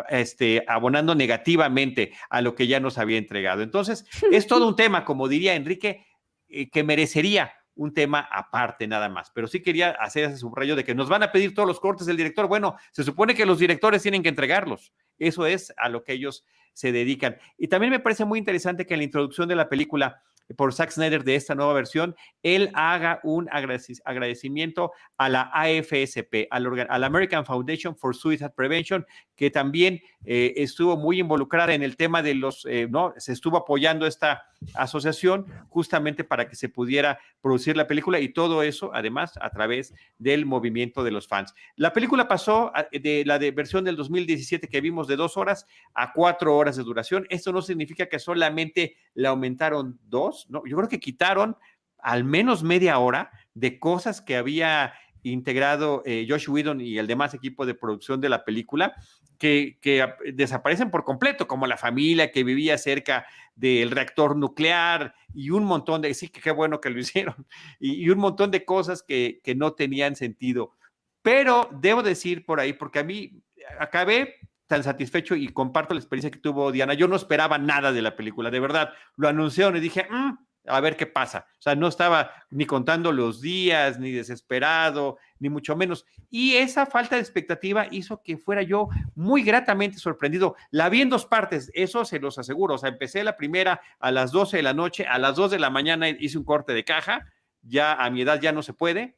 este, abonando negativamente a lo que ya nos había entregado. Entonces, es todo un tema, como diría Enrique, eh, que merecería un tema aparte nada más. Pero sí quería hacer ese subrayo de que nos van a pedir todos los cortes del director. Bueno, se supone que los directores tienen que entregarlos. Eso es a lo que ellos se dedican. Y también me parece muy interesante que en la introducción de la película por Zack Snyder de esta nueva versión, él haga un agradecimiento a la AFSP, al, American Foundation for Suicide Prevention, que también eh, estuvo muy involucrada en el tema de los, eh, ¿no? Se estuvo apoyando esta asociación justamente para que se pudiera producir la película y todo eso, además, a través del movimiento de los fans. La película pasó de la de versión del 2017 que vimos de dos horas a cuatro horas de duración. Esto no significa que solamente le aumentaron dos, ¿no? Yo creo que quitaron al menos media hora de cosas que había integrado eh, Josh Whedon y el demás equipo de producción de la película que, desaparecen por completo, como la familia que vivía cerca del reactor nuclear y un montón de, sí, qué bueno que lo hicieron, y, un montón de cosas que, que no tenían sentido. Pero debo decir por ahí, porque a mí acabé tan satisfecho y comparto la experiencia que tuvo Diana. Yo no esperaba nada de la película, de verdad. Lo anunciaron y dije, mm, a ver qué pasa. O sea, no estaba ni contando los días, ni desesperado, ni mucho menos. Y esa falta de expectativa hizo que fuera yo muy gratamente sorprendido. La vi en dos partes, eso se los aseguro. O sea, empecé la primera a las 12 de la noche, a las 2 de la mañana hice un corte de caja, ya a mi edad ya no se puede,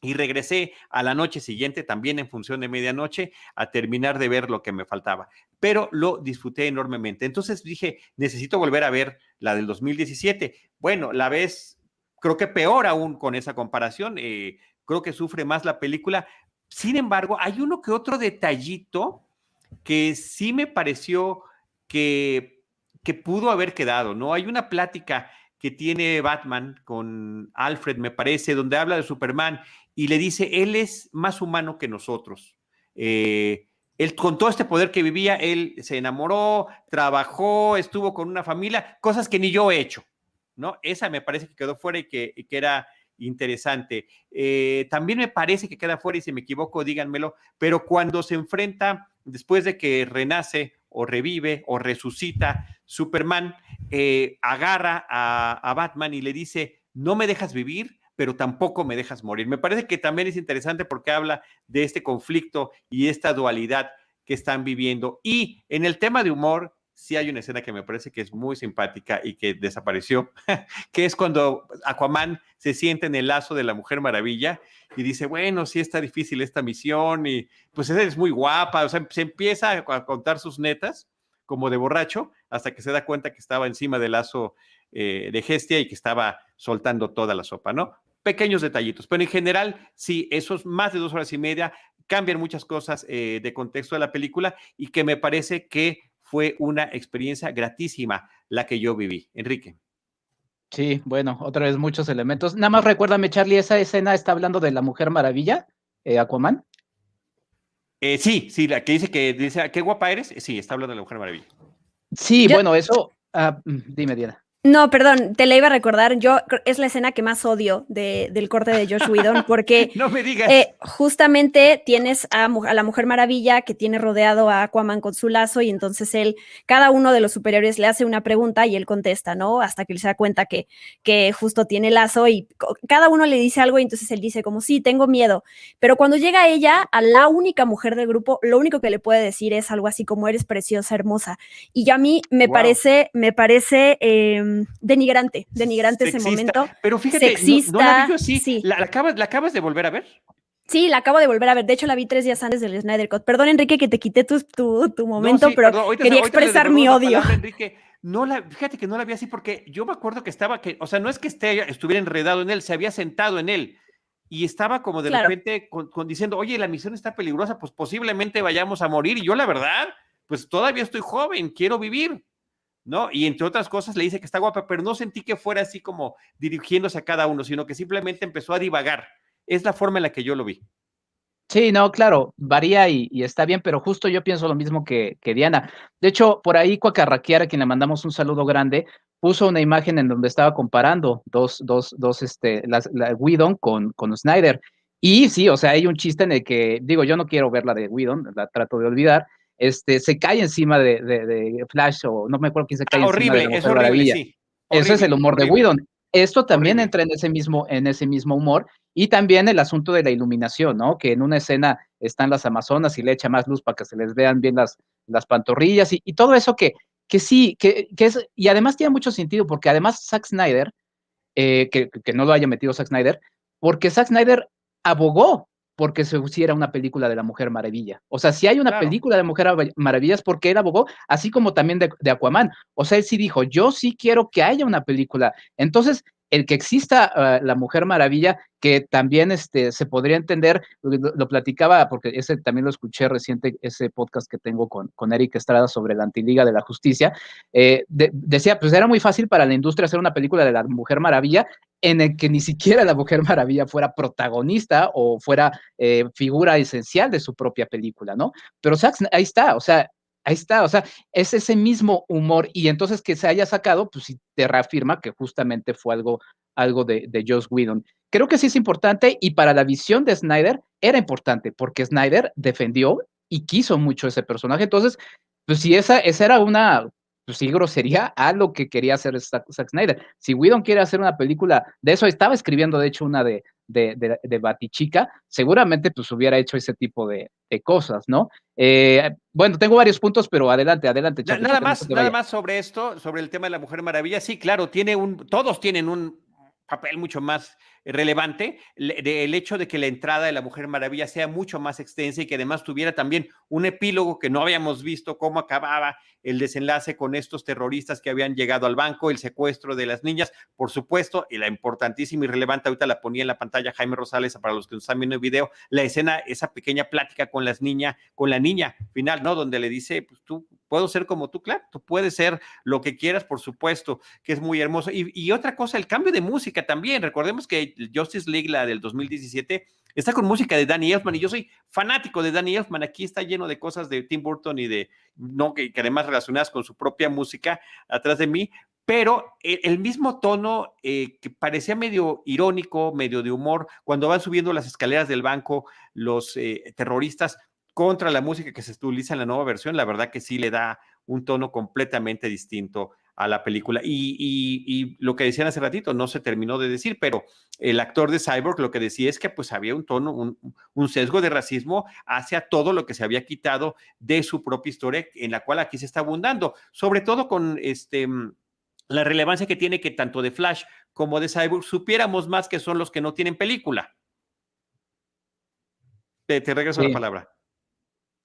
y regresé a la noche siguiente, también en función de medianoche, a terminar de ver lo que me faltaba. Pero lo disfruté enormemente. Entonces dije, necesito volver a ver la del 2017. Bueno, la ves, creo que peor aún con esa comparación. Eh, creo que sufre más la película. Sin embargo, hay uno que otro detallito que sí me pareció que, que pudo haber quedado, ¿no? Hay una plática que tiene Batman con Alfred, me parece, donde habla de Superman y le dice, él es más humano que nosotros. Eh, él, con todo este poder que vivía, él se enamoró, trabajó, estuvo con una familia, cosas que ni yo he hecho, ¿no? Esa me parece que quedó fuera y que, era interesante. Eh, también me parece que queda fuera, y si me equivoco, díganmelo, pero cuando se enfrenta, después de que renace o revive o resucita Superman, eh, agarra a Batman y le dice, no me dejas vivir, pero tampoco me dejas morir. Me parece que también es interesante porque habla de este conflicto y esta dualidad que están viviendo. Y en el tema de humor, sí hay una escena que me parece que es muy simpática y que desapareció, que es cuando Aquaman se siente en el lazo de la Mujer Maravilla y dice, bueno, sí está difícil esta misión y pues es muy guapa, o sea, se empieza a contar sus netas como de borracho hasta que se da cuenta que estaba encima del lazo eh, de Gestia y que estaba soltando toda la sopa, ¿no? Pequeños detallitos, pero en general, sí, esos más de dos horas y media cambian muchas cosas eh, de contexto de la película y que me parece que fue una experiencia gratísima la que yo viví. Enrique. Sí, bueno, otra vez muchos elementos. Nada más recuérdame, Charlie, esa escena está hablando de la Mujer Maravilla, eh, Aquaman. Eh, sí, sí, la que dice que dice, ah, qué guapa eres, sí, está hablando de la Mujer Maravilla. Sí, bueno, eso, ah, mm, dime, Diana. No, perdón, te la iba a recordar. Yo es la escena que más odio del corte de Josh Whedon porque no me digas. Eh, justamente tienes a, la Mujer Maravilla que tiene rodeado a Aquaman con su lazo y entonces él, cada uno de los superiores le hace una pregunta y él contesta, ¿no? Hasta que él se da cuenta que, que justo tiene lazo y cada uno le dice algo y entonces él dice como, sí, tengo miedo. Pero cuando llega ella, a la única mujer del grupo, lo único que le puede decir es algo así como, eres preciosa, hermosa. Y a mí me parece, me parece... Eh, denigrante, denigrante ese momento. Pero fíjate, sexista, no, la vi así. Sí. ¿La, acabas, ¿La acabas de volver a ver? Sí, la acabo de volver a ver. De hecho, la vi tres días antes del Snyder Cut. Perdón, Enrique, que te quité tu, tu, momento, pero quería expresar mi odio. Enrique, no la, fíjate que no la vi así porque yo me acuerdo que estaba, que, o sea, no es que esté, estuviera enredado en él, se había sentado en él y estaba como de repente con, diciendo, oye, la misión está peligrosa, pues posiblemente vayamos a morir. Y yo, la verdad, pues todavía estoy joven, quiero vivir. ¿No? Y entre otras cosas le dice que está guapa, pero no sentí que fuera así como dirigiéndose a cada uno, sino que simplemente empezó a divagar. Es la forma en la que yo lo vi. Sí, no, claro, varía y, está bien, pero justo yo pienso lo mismo que, Diana. De hecho, por ahí Cuacarraquiara, a quien le mandamos un saludo grande, puso una imagen en donde estaba comparando dos, dos, dos, este, la, la Whedon con, con Snyder. Y sí, o sea, hay un chiste en el que, digo, yo no quiero ver la de Whedon, la trato de olvidar, este, se cae encima de, de, Flash, o no me acuerdo quién se cae horrible, encima de es horrible, sí. Eso es el humor de Whedon. esto también entra en ese mismo, en ese mismo humor. Y también el asunto de la iluminación, ¿no? Que en una escena están las Amazonas y le echa más luz para que se les vean bien las, las pantorrillas y, todo eso que, que sí, que, que, es, y además tiene mucho sentido, porque además Zack Snyder, eh, que, que, no lo haya metido Zack Snyder, porque Zack Snyder abogó porque se hiciera una película de la Mujer Maravilla. O sea, si hay una película de Mujer Maravilla es porque él abogó, así como también de, de, Aquaman. O sea, él sí dijo, yo sí quiero que haya una película. Entonces, el que exista uh, la Mujer Maravilla, que también este, se podría entender, lo, platicaba, porque ese también lo escuché reciente, ese podcast que tengo con, con Eric Estrada sobre la Antiliga de la Justicia, eh, de, decía, pues era muy fácil para la industria hacer una película de la Mujer Maravilla en el que ni siquiera la Mujer Maravilla fuera protagonista o fuera eh, figura esencial de su propia película, ¿no? Pero Sachs, ahí está, o sea, ahí está, o sea, es ese mismo humor y entonces que se haya sacado, pues sí te reafirma que justamente fue algo, algo de, de Joss Whedon. Creo que sí es importante y para la visión de Snyder era importante porque Snyder defendió y quiso mucho ese personaje. Entonces, pues si esa, esa era una, pues sí, grosería a lo que quería hacer Zack Snyder. Si Whedon quiere hacer una película de eso, estaba escribiendo de hecho una de, de, de, de Batichica, seguramente pues hubiera hecho ese tipo de, de cosas, ¿no? Eh, bueno, tengo varios puntos, pero adelante, adelante. Nada más, nada más sobre esto, sobre el tema de la Mujer Maravilla. Sí, claro, tiene un, todos tienen un papel mucho más relevante, el hecho de que la entrada de la Mujer Maravilla sea mucho más extensa y que además tuviera también un epílogo que no habíamos visto cómo acababa el desenlace con estos terroristas que habían llegado al banco, el secuestro de las niñas, por supuesto, y la importantísima y relevante, ahorita la ponía en la pantalla Jaime Rosales para los que nos están viendo el video, la escena, esa pequeña plática con las niñas, con la niña final, ¿no? Donde le dice, pues tú puedo ser como tú, claro, tú puedes ser lo que quieras, por supuesto, que es muy hermoso. Y, y otra cosa, el cambio de música también, recordemos que Justice League, la del 2017, está con música de Danny Elfman y yo soy fanático de Danny Elfman. Aquí está lleno de cosas de Tim Burton y de, no, que, además relacionadas con su propia música atrás de mí, pero el, mismo tono eh, que parecía medio irónico, medio de humor, cuando van subiendo las escaleras del banco los eh, terroristas contra la música que se utiliza en la nueva versión, la verdad que sí le da un tono completamente distinto a la película. Y, lo que decían hace ratito, no se terminó de decir, pero el actor de Cyborg lo que decía es que pues había un tono, un, sesgo de racismo hacia todo lo que se había quitado de su propia historia, en la cual aquí se está abundando, sobre todo con este la relevancia que tiene que tanto de Flash como de Cyborg supiéramos más que son los que no tienen película. Te, regreso la palabra.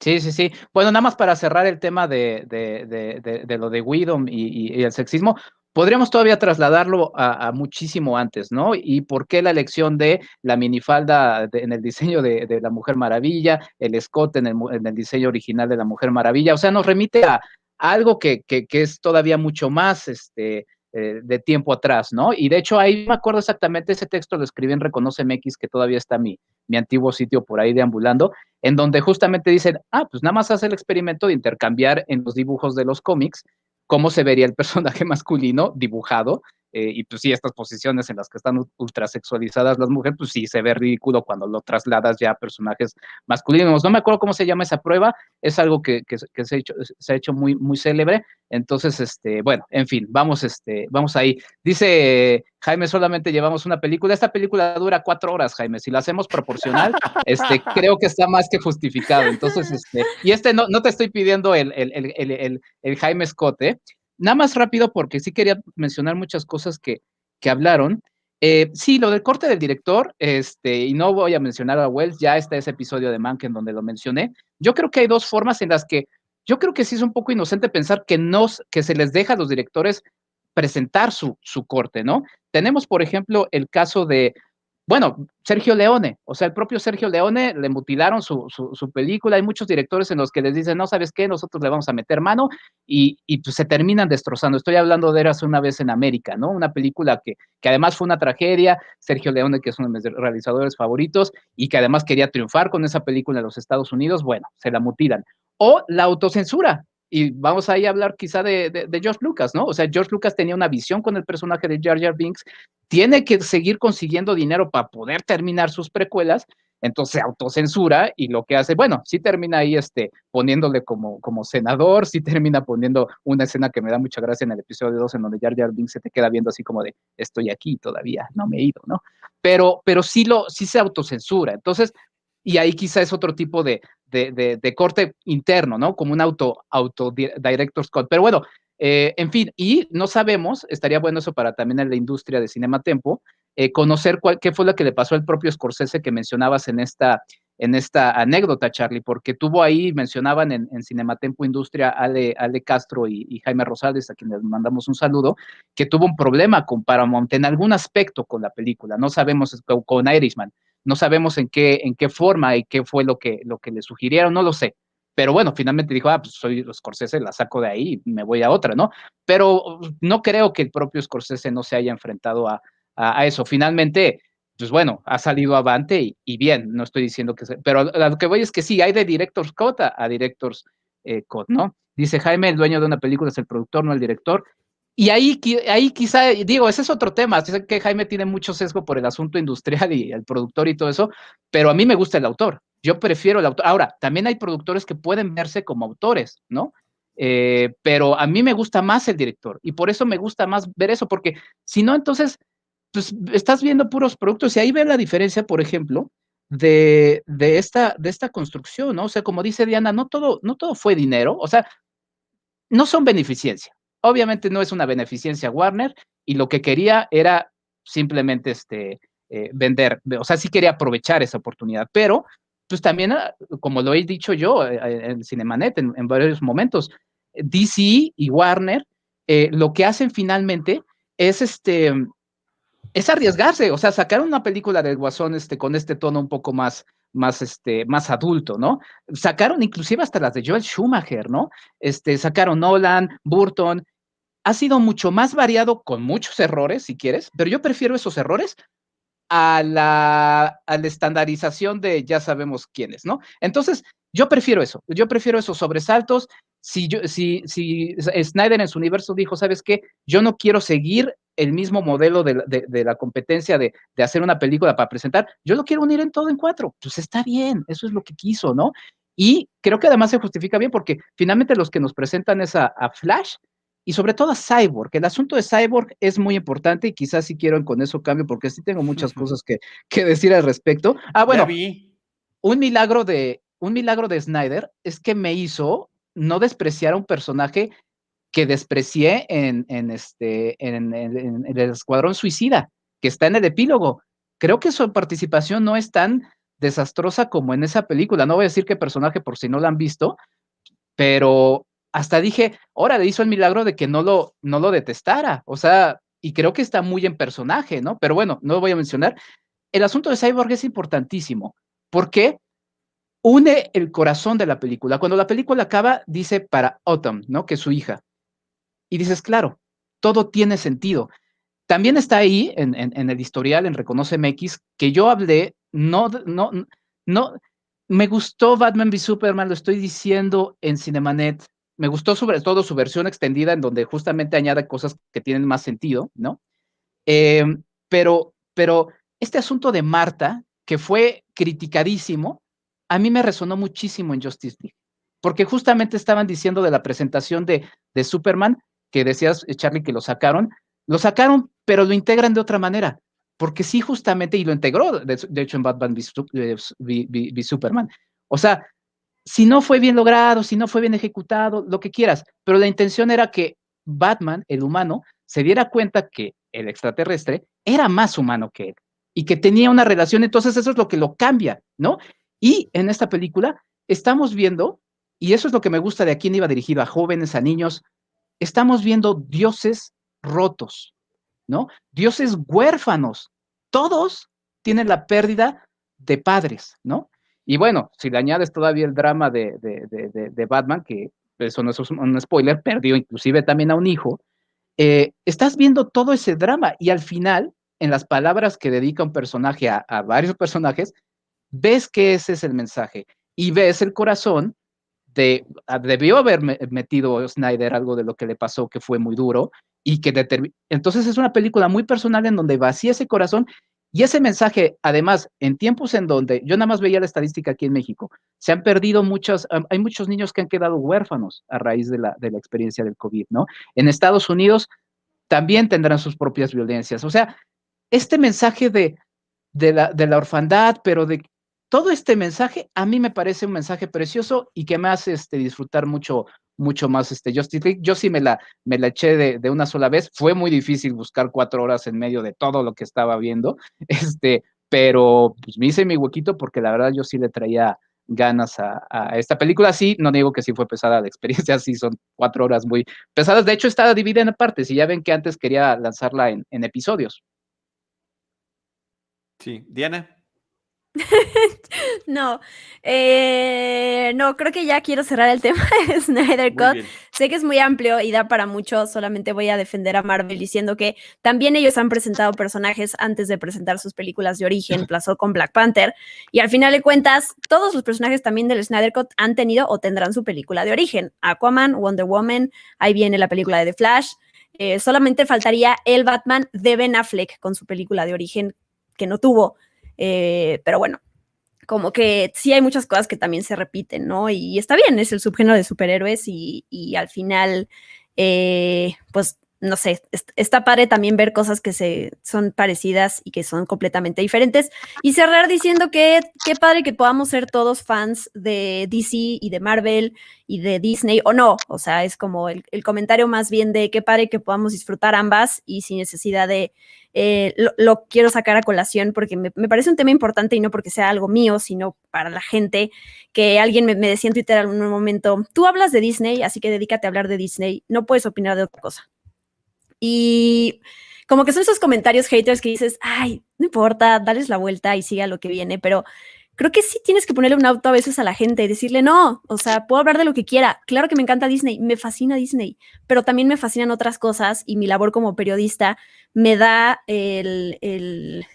Sí, sí, sí. Bueno, nada más para cerrar el tema de, de, lo de Widom y, el sexismo, podríamos todavía trasladarlo a, muchísimo antes, ¿no? Y por qué la elección de la minifalda en el diseño de, la Mujer Maravilla, el escote en el, en el, diseño original de la Mujer Maravilla, o sea, nos remite a, algo que, que, que, es todavía mucho más este, eh, de tiempo atrás, ¿no? Y de hecho ahí me acuerdo exactamente, ese texto lo escribí en Reconoce MX, que todavía está mi, mi antiguo sitio por ahí deambulando, en donde justamente dicen, ah, pues nada más hace el experimento de intercambiar en los dibujos de los cómics cómo se vería el personaje masculino dibujado eh, y pues sí, estas posiciones en las que están ultra sexualizadas las mujeres, pues sí, se ve ridículo cuando lo trasladas ya a personajes masculinos. No me acuerdo cómo se llama esa prueba, es algo que, que, que se, ha hecho, se ha hecho muy, muy célebre. Entonces, este, bueno, en fin, vamos, este, vamos ahí. Dice Jaime, solamente llevamos una película. Esta película dura cuatro horas, Jaime. Si la hacemos proporcional, este, creo que está más que justificado. Entonces, este, y este no, no te estoy pidiendo el, el, el, el, el Jaime Scott, ¿eh? Nada más rápido, porque sí quería mencionar muchas cosas que, que hablaron. Eh, sí, lo del corte del director, este, y no voy a mencionar a Wells, ya está ese episodio de Mank en donde lo mencioné. Yo creo que hay dos formas en las que yo creo que sí es un poco inocente pensar que, nos, que se les deja a los directores presentar su, su corte, ¿no? Tenemos, por ejemplo, el caso de bueno, Sergio Leone, o sea, el propio Sergio Leone le mutilaron su, su, película. Hay muchos directores en los que les dicen, no, ¿sabes qué? Nosotros le vamos a meter mano y, y pues, se terminan destrozando. Estoy hablando de hace una vez en América, ¿no? Una película que, que además fue una tragedia. Sergio Leone, que es uno de mis realizadores favoritos y que además quería triunfar con esa película en los Estados Unidos, bueno, se la mutilan. O la autocensura, y vamos ahí a hablar quizá de, George Lucas, ¿no? O sea, George Lucas tenía una visión con el personaje de Jar Jar Binks, tiene que seguir consiguiendo dinero para poder terminar sus precuelas, entonces autocensura y lo que hace, bueno, sí termina ahí este, poniéndole como, como senador, sí termina poniendo una escena que me da mucha gracia en el episodio 2 en donde Jar Jar Binks se te queda viendo así como de, estoy aquí todavía, no me he ido, ¿no? Pero, pero sí, lo, sí se autocensura, entonces, y ahí quizá es otro tipo de, de, de, corte interno, ¿no? Como un auto, auto director Scott. Pero bueno, eh, en fin, y no sabemos, estaría bueno eso para también en la industria de Cinema Tempo, eh, conocer cuál, qué fue lo que le pasó al propio Scorsese que mencionabas en esta, en esta anécdota, Charlie, porque tuvo ahí, mencionaban en, en Cinematempo Industria Ale, Ale Castro y, Jaime Rosales, a quienes mandamos un saludo, que tuvo un problema con Paramount en algún aspecto con la película, no sabemos con Irishman, no sabemos en qué, en qué forma y qué fue lo que, lo que le sugirieron, no lo sé. Pero bueno, finalmente dijo, ah, pues soy Scorsese, la saco de ahí y me voy a otra, ¿no? Pero no creo que el propio Scorsese no se haya enfrentado a, a, eso. Finalmente, pues bueno, ha salido avante y, bien, no estoy diciendo que... pero lo que voy es que sí, hay de directors cut a, directors eh, ¿no? Dice Jaime, el dueño de una película es el productor, no el director. Y ahí, ahí quizá, digo, ese es otro tema. Sé que Jaime tiene mucho sesgo por el asunto industrial y el productor y todo eso, pero a mí me gusta el autor. Yo prefiero el autor. Ahora, también hay productores que pueden verse como autores, ¿no? Eh, pero a mí me gusta más el director y por eso me gusta más ver eso, porque si no, entonces pues estás viendo puros productos y ahí ve la diferencia, por ejemplo, de, de, esta, de esta construcción, ¿no? O sea, como dice Diana, no todo, no todo fue dinero, o sea, no son beneficencia. Obviamente no es una beneficencia Warner y lo que quería era simplemente este, eh, vender, o sea, sí quería aprovechar esa oportunidad, pero pues también, ah, como lo he dicho yo eh, eh, en Cinemanet en, en varios momentos, DC y Warner, lo que hacen finalmente es este, es arriesgarse, o sea, sacar una película del Guasón este, con este tono un poco más, más, este, más adulto, ¿no? Sacaron inclusive hasta las de Joel Schumacher, ¿no? Este, sacaron Nolan, Burton. Ha sido mucho más variado con muchos errores, si quieres, pero yo prefiero esos errores a la, a la estandarización de ya sabemos quiénes, ¿no? Entonces, yo prefiero eso, yo prefiero esos sobresaltos. Si, si, si Snyder en su universo dijo, ¿sabes qué? Yo no quiero seguir el mismo modelo de, la competencia de, hacer una película para presentar, yo lo quiero unir en todo en cuatro. Pues está bien, eso es lo que quiso, ¿no? Y creo que además se justifica bien porque finalmente los que nos presentan es a, Flash y sobre todo a Cyborg. El asunto de Cyborg es muy importante y quizás si quiero con eso cambio porque sí tengo muchas cosas que, decir al respecto. Ah, bueno, un milagro de un milagro de Snyder es que me hizo no despreciar a un personaje que desprecié en, este, en, el Escuadrón Suicida, que está en el epílogo. Creo que su participación no es tan desastrosa como en esa película. No voy a decir qué personaje por si no la han visto, pero hasta dije, ahora le hizo el milagro de que no lo, no lo detestara. O sea, y creo que está muy en personaje, ¿no? Pero bueno, no lo voy a mencionar. El asunto de Cyborg es importantísimo. porque Une el corazón de la película. Cuando la película acaba, dice para Autumn, ¿no? Que es su hija y dices, claro, todo tiene sentido. También está ahí en, el historial, en Reconoce MX, que yo hablé, no, no, no, me gustó Batman v Superman, lo estoy diciendo en Cinemanet, me gustó sobre todo su versión extendida en donde justamente añade cosas que tienen más sentido, ¿no? Em, pero, pero este asunto de Marta, que fue criticadísimo, a mí me resonó muchísimo en Justice League, porque justamente estaban diciendo de la presentación de, de Superman, que decías, eh, Charlie, que lo sacaron, lo sacaron, pero lo integran de otra manera, porque sí, justamente, y lo integró, de, hecho, en Batman v, Superman. O sea, si no fue bien logrado, si no fue bien ejecutado, lo que quieras, pero la intención era que Batman, el humano, se diera cuenta que el extraterrestre era más humano que él y que tenía una relación, entonces eso es lo que lo cambia, ¿no? Y en esta película estamos viendo, y eso es lo que me gusta de a quién iba dirigido, a jóvenes, a niños, estamos viendo dioses rotos, ¿no? Dioses huérfanos. Todos tienen la pérdida de padres, ¿no? Y bueno, si le añades todavía el drama de, de, Batman, que eso no es un spoiler, perdió inclusive también a un hijo, eh, estás viendo todo ese drama y al final, en las palabras que dedica un personaje a, a varios personajes, ves que ese es el mensaje y ves el corazón de, ah, debió haber metido Snyder algo de lo que le pasó que fue muy duro y que entonces es una película muy personal en donde vacía ese corazón Y ese mensaje, además, en tiempos en donde yo nada más veía la estadística aquí en México, se han perdido muchos, hay muchos niños que han quedado huérfanos a raíz de la, de la experiencia del COVID, ¿no? En Estados Unidos también tendrán sus propias violencias. O sea, este mensaje de, de, la, de la orfandad, pero de todo este mensaje, a mí me parece un mensaje precioso y que me hace este, disfrutar mucho, mucho más este Justice League. Yo sí me la, me la eché de, de, una sola vez. Fue muy difícil buscar cuatro horas en medio de todo lo que estaba viendo, este, pero pues, me hice mi huequito porque la verdad yo sí le traía ganas a, a, esta película. Sí, no digo que sí fue pesada la experiencia, sí son cuatro horas muy pesadas. De hecho, está dividida en partes y ya ven que antes quería lanzarla en, en episodios. Sí, Diana. no, eh, no, creo que ya quiero cerrar el tema de Snyder Cut. Sé que es muy amplio y da para mucho, solamente voy a defender a Marvel diciendo que también ellos han presentado personajes antes de presentar sus películas de origen, pasó con Black Panther, y al final de cuentas, todos los personajes también del Snyder Cut han tenido o tendrán su película de origen. Aquaman, Wonder Woman, ahí viene la película de The Flash. Eh, solamente faltaría el Batman de Ben Affleck con su película de origen que no tuvo. Eh, pero bueno, como que sí hay muchas cosas que también se repiten, ¿no? Y, está bien, es el subgénero de superhéroes y, y al final, eh, pues no sé, está padre también ver cosas que se son parecidas y que son completamente diferentes. Y cerrar diciendo que qué padre que podamos ser todos fans de DC y de Marvel y de Disney, o no, o sea, es como el, el comentario más bien de qué padre que podamos disfrutar ambas y sin necesidad de, eh, lo, quiero sacar a colación porque me, me, parece un tema importante y no porque sea algo mío, sino para la gente, que alguien me, me decía en Twitter en un momento, tú hablas de Disney, así que dedícate a hablar de Disney, no puedes opinar de otra cosa. Y como que son esos comentarios haters que dices, ay, no importa, dales la vuelta y siga lo que viene, pero creo que sí tienes que ponerle un auto a veces a la gente y decirle, no, o sea, puedo hablar de lo que quiera. Claro que me encanta Disney, me fascina Disney, pero también me fascinan otras cosas y mi labor como periodista me da el, el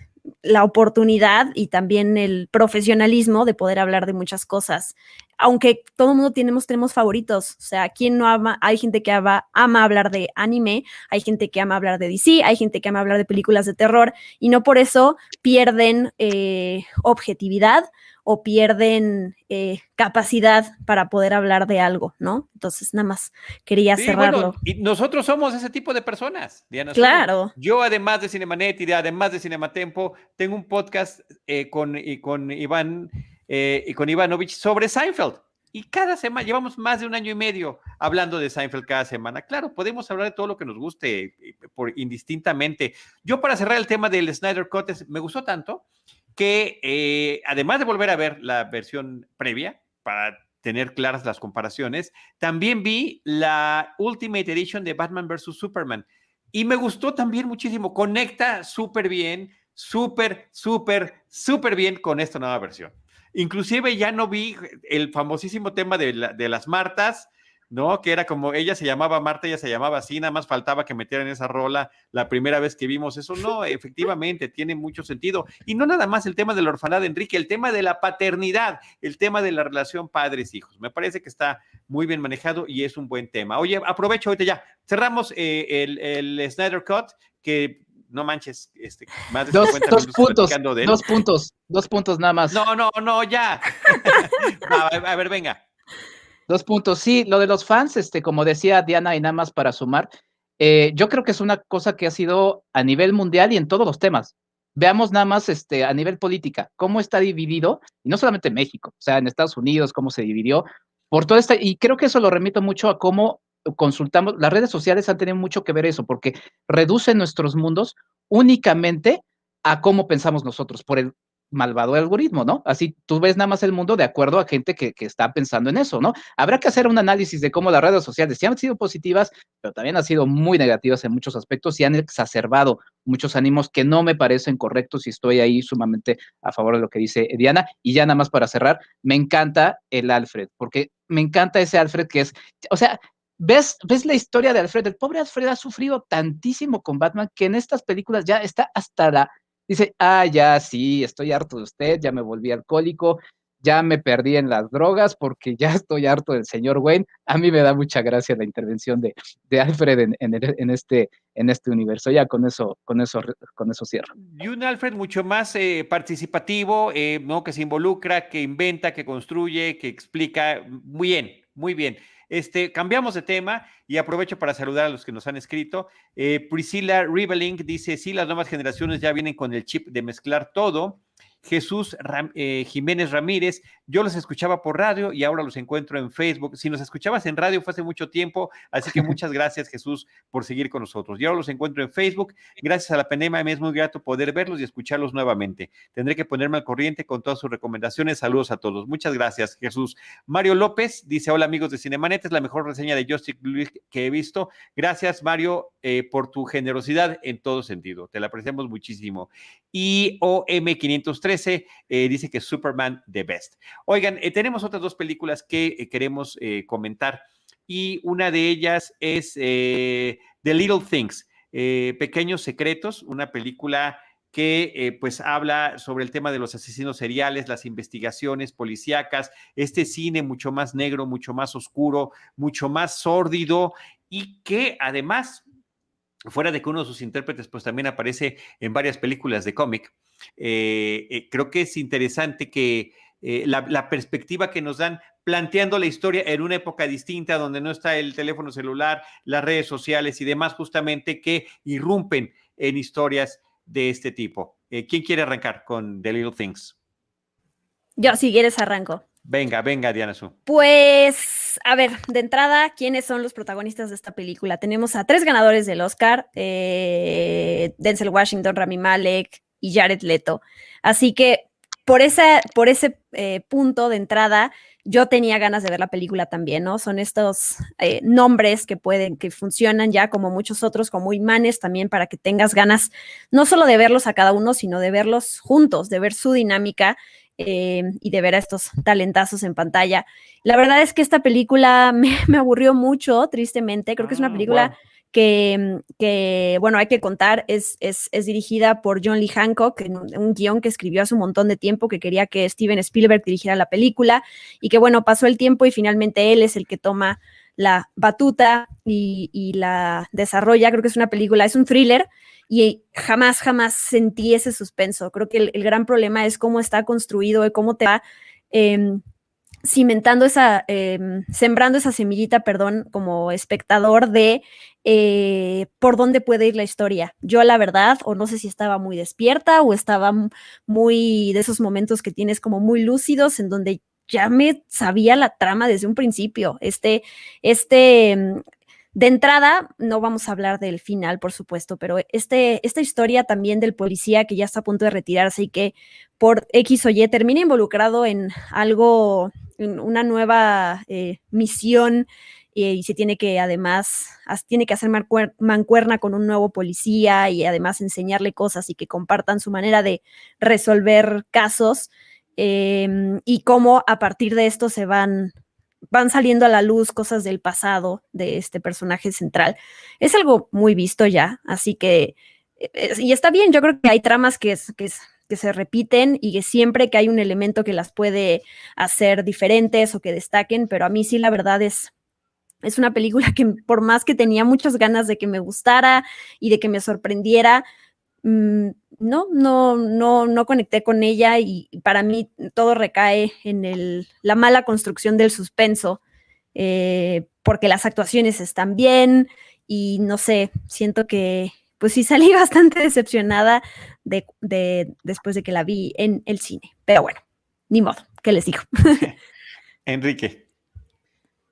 la oportunidad y también el profesionalismo de poder hablar de muchas cosas. Aunque todo el mundo tenemos, tenemos favoritos, o sea, ¿quién no ama? Hay gente que ama, hablar de anime, hay gente que ama hablar de DC, hay gente que ama hablar de películas de terror y no por eso pierden eh, objetividad o pierden eh, capacidad para poder hablar de algo, ¿no? Entonces, nada más quería sí, cerrarlo. Bueno, y nosotros somos ese tipo de personas, Diana. Claro. Yo, además de Cinemanet y además de Cinematempo, tengo un podcast eh, con, y con Iván eh, y con Ivanovich sobre Seinfeld. Y cada semana, llevamos más de un año y medio hablando de Seinfeld cada semana. Claro, podemos hablar de todo lo que nos guste por indistintamente. Yo para cerrar el tema del Snyder Cut, me gustó tanto que eh, además de volver a ver la versión previa para tener claras las comparaciones, también vi la Ultimate Edition de Batman vs. Superman y me gustó también muchísimo. Conecta súper bien, súper, súper, súper bien con esta nueva versión. Inclusive ya no vi el famosísimo tema de, la, de las Martas, ¿no? Que era como ella se llamaba Marta, ella se llamaba así, nada más faltaba que metieran esa rola la primera vez que vimos eso. No, efectivamente, tiene mucho sentido. Y no nada más el tema de la orfandad, Enrique, el tema de la paternidad, el tema de la relación padres-hijos. Me parece que está muy bien manejado y es un buen tema. Oye, aprovecho ahorita ya, cerramos eh, el, el Snyder Cut, que no manches, este, más de dos, dos puntos, de dos puntos, dos puntos nada más. No, no, no, ya. a ver, venga. Dos puntos. Sí, lo de los fans, este, como decía Diana, y nada más para sumar, eh, yo creo que es una cosa que ha sido a nivel mundial y en todos los temas. Veamos nada más este, a nivel política, cómo está dividido, y no solamente en México, o sea, en Estados Unidos, cómo se dividió, por todo este, y creo que eso lo remito mucho a cómo consultamos, las redes sociales han tenido mucho que ver eso, porque reducen nuestros mundos únicamente a cómo pensamos nosotros, por el malvado algoritmo, ¿no? Así tú ves nada más el mundo de acuerdo a gente que, que, está pensando en eso, ¿no? Habrá que hacer un análisis de cómo las redes sociales sí han sido positivas, pero también han sido muy negativas en muchos aspectos y han exacerbado muchos ánimos que no me parecen correctos y estoy ahí sumamente a favor de lo que dice Diana. Y ya nada más para cerrar, me encanta el Alfred, porque me encanta ese Alfred que es, o sea, ves, ves la historia de Alfred, el pobre Alfred ha sufrido tantísimo con Batman que en estas películas ya está hasta la dice, ah, ya sí, estoy harto de usted, ya me volví alcohólico. ya me perdí en las drogas porque ya estoy harto del señor Wayne. A mí me da mucha gracia la intervención de, de Alfred en, en, este, en este universo. Ya con eso, con eso, con eso cierro. Y un Alfred mucho más eh, participativo, eh, ¿no? que se involucra, que inventa, que construye, que explica. Muy bien, muy bien. Este, cambiamos de tema y aprovecho para saludar a los que nos han escrito. Eh, Priscilla Riveling dice, sí, las nuevas generaciones ya vienen con el chip de mezclar todo. Jesús eh, Jiménez Ramírez. Yo los escuchaba por radio y ahora los encuentro en Facebook. Si nos escuchabas en radio fue hace mucho tiempo, así que muchas gracias Jesús por seguir con nosotros. Yo ahora los encuentro en Facebook. Gracias a la Penema me es muy grato poder verlos y escucharlos nuevamente. Tendré que ponerme al corriente con todas sus recomendaciones. Saludos a todos. Muchas gracias Jesús. Mario López dice, hola amigos de Cinemanet, es la mejor reseña de Justin Luis que he visto. Gracias Mario eh, por tu generosidad en todo sentido. Te la apreciamos muchísimo. IOM503 eh, dice que Superman the best. Oigan, eh, tenemos otras dos películas que eh, queremos comentar y una de ellas es The Little Things, Pequeños Secretos, una película que pues habla sobre el tema de los asesinos seriales, las investigaciones policíacas, este cine mucho más negro, mucho más oscuro, mucho más sórdido y que además, fuera de que uno de sus intérpretes pues también aparece en varias películas de cómic, eh, eh, creo que es interesante que eh, la, perspectiva que nos dan planteando la historia en una época distinta donde no está el teléfono celular, las redes sociales y demás, justamente que irrumpen en historias de este tipo. ¿Quién quiere arrancar con The Little Things? Yo, si quieres, arranco. Venga, venga, Diana Su. Pues, a ver, de entrada, ¿quiénes son los protagonistas de esta película? Tenemos a tres ganadores del Oscar: Denzel Washington, Rami Malek, y Jared Leto. Así que por, por ese eh, punto de entrada, yo tenía ganas de ver la película también, ¿no? Son estos eh, nombres que pueden, que funcionan ya como muchos otros, como imanes también para que tengas ganas no solo de verlos a cada uno, sino de verlos juntos, de ver su dinámica eh, y de ver a estos talentazos en pantalla. La verdad es que esta película me, aburrió mucho, tristemente. Creo que es una ah, película que, bueno, hay que contar, es, es, dirigida por John Lee Hancock, un guion que escribió hace un montón de tiempo, que quería que Steven Spielberg dirigiera la película, y que, bueno, pasó el tiempo y finalmente él es el que toma la batuta y, la desarrolla. Creo que es una película, es un thriller, y jamás, jamás sentí ese suspenso. Creo que el, gran problema es cómo está construido y cómo te va... Em, cimentando esa, em, sembrando esa semillita, perdón, como espectador de eh, por dónde puede ir la historia. Yo la verdad, o no sé si estaba muy despierta o estaba muy de esos momentos que tienes como muy lúcidos en donde ya me sabía la trama desde un principio. Este, este, em, de entrada, no vamos a hablar del final, por supuesto, pero este, esta historia también del policía que ya está a punto de retirarse y que por X o Y termina involucrado en algo una nueva eh, misión eh, y se tiene que además, tiene que hacer mancuerna con un nuevo policía y además enseñarle cosas y que compartan su manera de resolver casos em, y cómo a partir de esto se van, van saliendo a la luz cosas del pasado de este personaje central. Es algo muy visto ya, así que, eh, y está bien, yo creo que hay tramas que, que que se repiten y que siempre que hay un elemento que las puede hacer diferentes o que destaquen, pero a mí sí la verdad es, es una película que por más que tenía muchas ganas de que me gustara y de que me sorprendiera, mm, no, no, no, no conecté con ella y para mí todo recae en el, la mala construcción del suspenso, eh, porque las actuaciones están bien y no sé, siento que pues sí salí bastante decepcionada de, después de que la vi en el cine. Pero bueno, ni modo, ¿qué les digo? Enrique.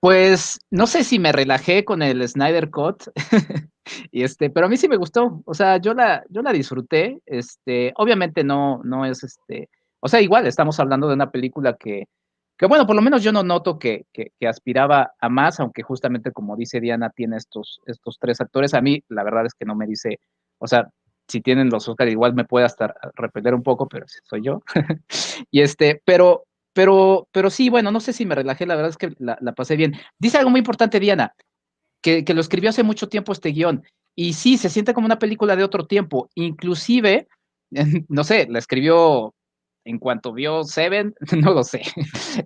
Pues no sé si me relajé con el Snyder Cut, y este, pero a mí sí me gustó. O sea, yo la, yo la disfruté. Este, obviamente no, no es este. O sea, igual estamos hablando de una película que, que bueno, por lo menos yo no noto que, que, que, aspiraba a más, aunque justamente como dice Diana, tiene estos, estos tres actores. A mí, la verdad es que no me dice, o sea, si tienen los Oscar igual me puede hasta repeler un poco, pero soy yo. y este, pero, pero, pero sí, bueno, no sé si me relajé, la verdad es que la, pasé bien. Dice algo muy importante, Diana, que, que, lo escribió hace mucho tiempo este guion. Y sí, se siente como una película de otro tiempo. Inclusive, no sé, la escribió en cuanto vio Seven, no lo sé.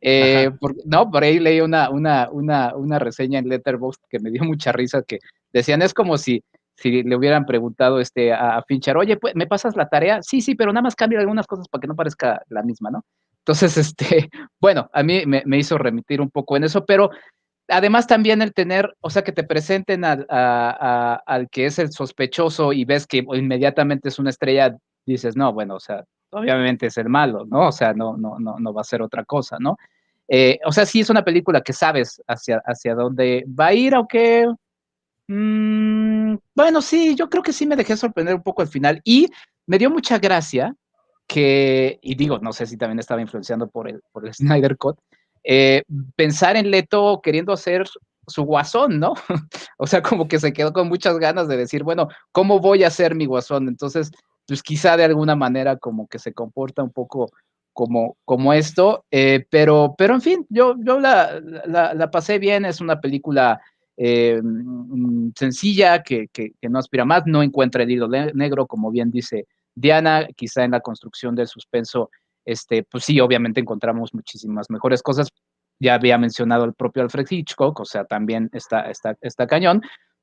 Eh, no, por ahí leí una, una, una, una reseña en Letterboxd que me dio mucha risa que decían, es como si, si le hubieran preguntado este, a Fincher, oye, pues, ¿me pasas la tarea? Sí, sí, pero nada más cambia algunas cosas para que no parezca la misma, ¿no? Entonces, este, bueno, a mí me, me hizo remitir un poco en eso, pero además también el tener, o sea, que te presenten al, al que es el sospechoso y ves que inmediatamente es una estrella, dices, no, bueno, o sea, obviamente es el malo, ¿no? O sea, no, no, no, no va a ser otra cosa, ¿no? Eh, o sea, sí es una película que sabes hacia, hacia dónde va a ir, aunque, mmm, bueno, sí, yo creo que sí me dejé sorprender un poco al final y me dio mucha gracia que, y digo, no sé si también estaba influenciando por el, por el Snyder Cut, eh, pensar en Leto queriendo hacer su guasón, ¿no? o sea, como que se quedó con muchas ganas de decir, bueno, ¿cómo voy a hacer mi guasón? Entonces, pues quizá de alguna manera como que se comporta un poco como, como esto, eh, pero, pero en fin, yo, yo la, la, pasé bien, es una película eh, mm, sencilla que, que, no aspira más, no encuentra el hilo negro, como bien dice Diana, quizá en la construcción del suspenso este, pues sí, obviamente encontramos muchísimas mejores cosas. Ya había mencionado el propio Alfred Hitchcock, o sea, también está, está, está cañón.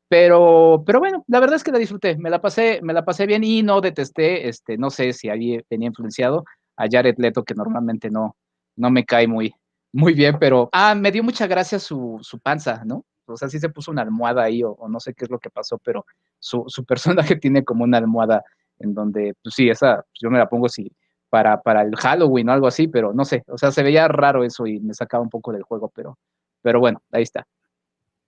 Pero, pero bueno, la verdad es que la disfruté, me la pasé, me la pasé bien y no detesté, este, no sé si ahí tenía influenciado a Jared Leto, que normalmente no, no me cae muy, muy bien, pero, ah, me dio mucha gracia su, su panza, ¿no? O sea, sí se puso una almohada ahí, o, no sé qué es lo que pasó, pero su, su personaje tiene como una almohada en donde, pues sí, esa, pues yo me la pongo si, para, para el Halloween o algo así, pero no sé, o sea, se veía raro eso y me sacaba un poco del juego, pero, pero bueno, ahí está.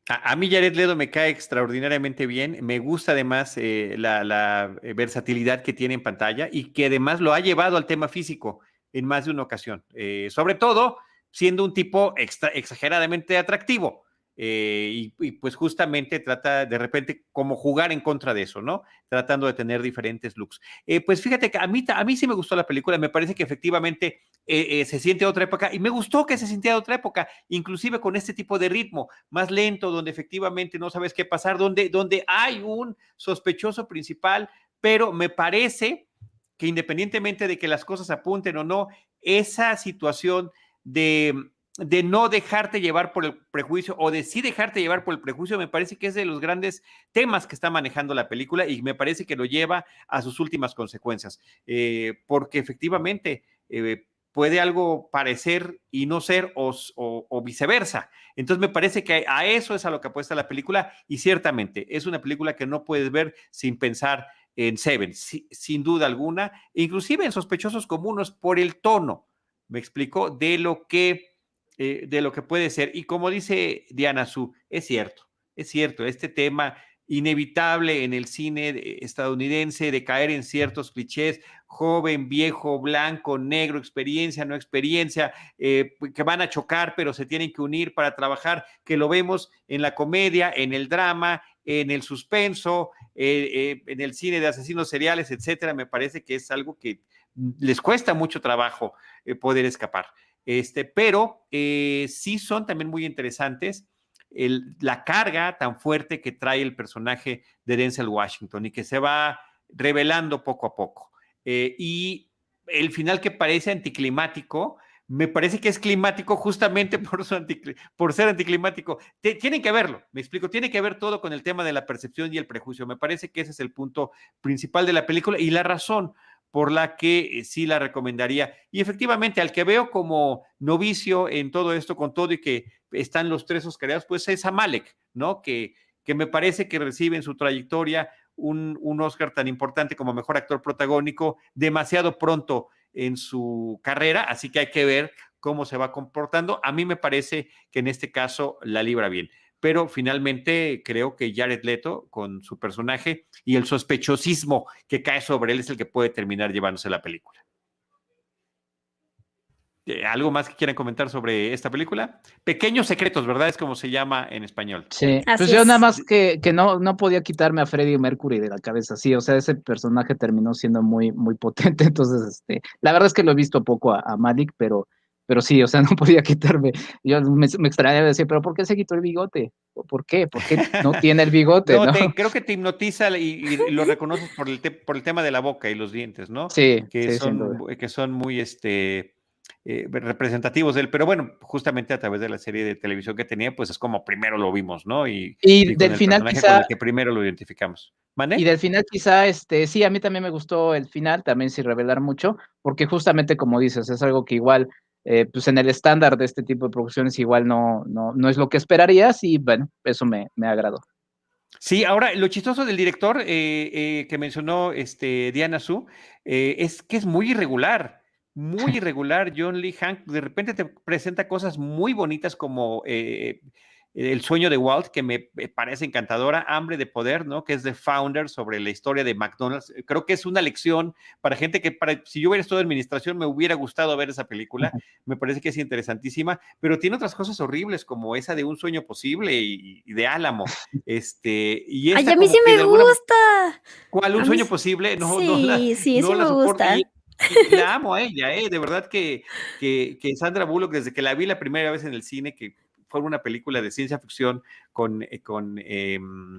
A, mí Jared Ledo me cae extraordinariamente bien. Me gusta además eh, la, eh, versatilidad que tiene en pantalla y que además lo ha llevado al tema físico en más de una ocasión. Eh, sobre todo siendo un tipo exageradamente atractivo. Eh, y, pues justamente trata de repente como jugar en contra de eso, ¿no? Tratando de tener diferentes looks. Eh, pues fíjate que a mí, a mí sí me gustó la película, me parece que efectivamente eh, se siente otra época y me gustó que se sintiera otra época, inclusive con este tipo de ritmo más lento, donde efectivamente no sabes qué pasar, donde, donde hay un sospechoso principal, pero me parece que independientemente de que las cosas apunten o no, esa situación de de no dejarte llevar por el prejuicio o de sí dejarte llevar por el prejuicio, me parece que es de los grandes temas que está manejando la película y me parece que lo lleva a sus últimas consecuencias, eh, porque efectivamente eh, puede algo parecer y no ser o, viceversa. Entonces me parece que a eso es a lo que apuesta la película y ciertamente es una película que no puedes ver sin pensar en Seven, sin duda alguna, inclusive en sospechosos comunes por el tono, me explico, de lo que eh, de lo que puede ser. Y como dice Diana Su, es cierto, es cierto, este tema inevitable en el cine estadounidense de caer en ciertos clichés, joven, viejo, blanco, negro, experiencia, no experiencia, eh, que van a chocar, pero se tienen que unir para trabajar, que lo vemos en la comedia, en el drama, en el suspenso, eh, en el cine de asesinos seriales, etcétera. Me parece que es algo que les cuesta mucho trabajo poder escapar. Este, pero eh, sí son también muy interesantes la carga tan fuerte que trae el personaje de Denzel Washington y que se va revelando poco a poco. Eh, y el final que parece anticlimático, me parece que es climático justamente por, ser anticlimático. tienen que verlo, me explico, tiene que ver todo con el tema de la percepción y el prejuicio. Me parece que ese es el punto principal de la película y la razón por la que eh, sí la recomendaría. Y efectivamente, al que veo como novicio en todo esto, con todo y que están los tres Oscarados, pues es Amalek, ¿no? Que, que me parece que recibe en su trayectoria un, un Oscar tan importante como mejor actor protagónico demasiado pronto en su carrera, así que hay que ver cómo se va comportando. A mí me parece que en este caso la libra bien pero finalmente creo que Jared Leto, con su personaje y el sospechosismo que cae sobre él, es el que puede terminar llevándose la película. Eh, ¿Algo más que quieran comentar sobre esta película? Pequeños secretos, ¿verdad? Es como se llama en español. Sí, pues yo nada más que, que, no, no podía quitarme a Freddie Mercury de la cabeza, sí, o sea, ese personaje terminó siendo muy, muy potente, entonces, este, la verdad es que lo he visto poco a, a Malik, pero pero sí, o sea, no podía quitarme. Yo me, me extrañaba decir, pero ¿por qué se quitó el bigote? ¿Por qué? ¿Por qué no tiene el bigote? no, creo que te hipnotiza y, lo reconoces por el, por el tema de la boca y los dientes, ¿no? Sí, que, son, que son muy este, eh, representativos de él, pero bueno, justamente a través de la serie de televisión que tenía, pues es como primero lo vimos, ¿no? Y, del final quizá... que primero lo identificamos. Y del final quizá, este, sí, a mí también me gustó el final, también sin revelar mucho, porque justamente como dices, es algo que igual eh, pues en el estándar de este tipo de producciones igual no, no, no es lo que esperarías y bueno, eso me, me agradó. Sí, ahora lo chistoso del director eh, eh, que mencionó este, Diana Su es que es muy irregular, muy irregular. John Lee Hank de repente te presenta cosas muy bonitas como el sueño de Walt, que me parece encantadora, Hambre de Poder, ¿no? Que es de Founder sobre la historia de McDonald's. Creo que es una lección para gente que, para, si yo hubiera estado en administración, me hubiera gustado ver esa película. Me parece que es interesantísima, pero tiene otras cosas horribles, como esa de Un sueño posible y, de Álamo. Este, y Ay, a mí sí me gusta. ¿Cuál? ¿Un sueño posible? No, sí, no sí, sí me gusta. Y, la amo a ella, ¿eh? De verdad que, que, que Sandra Bullock, desde que la vi la primera vez en el cine, que fue una película de ciencia ficción con, eh, em,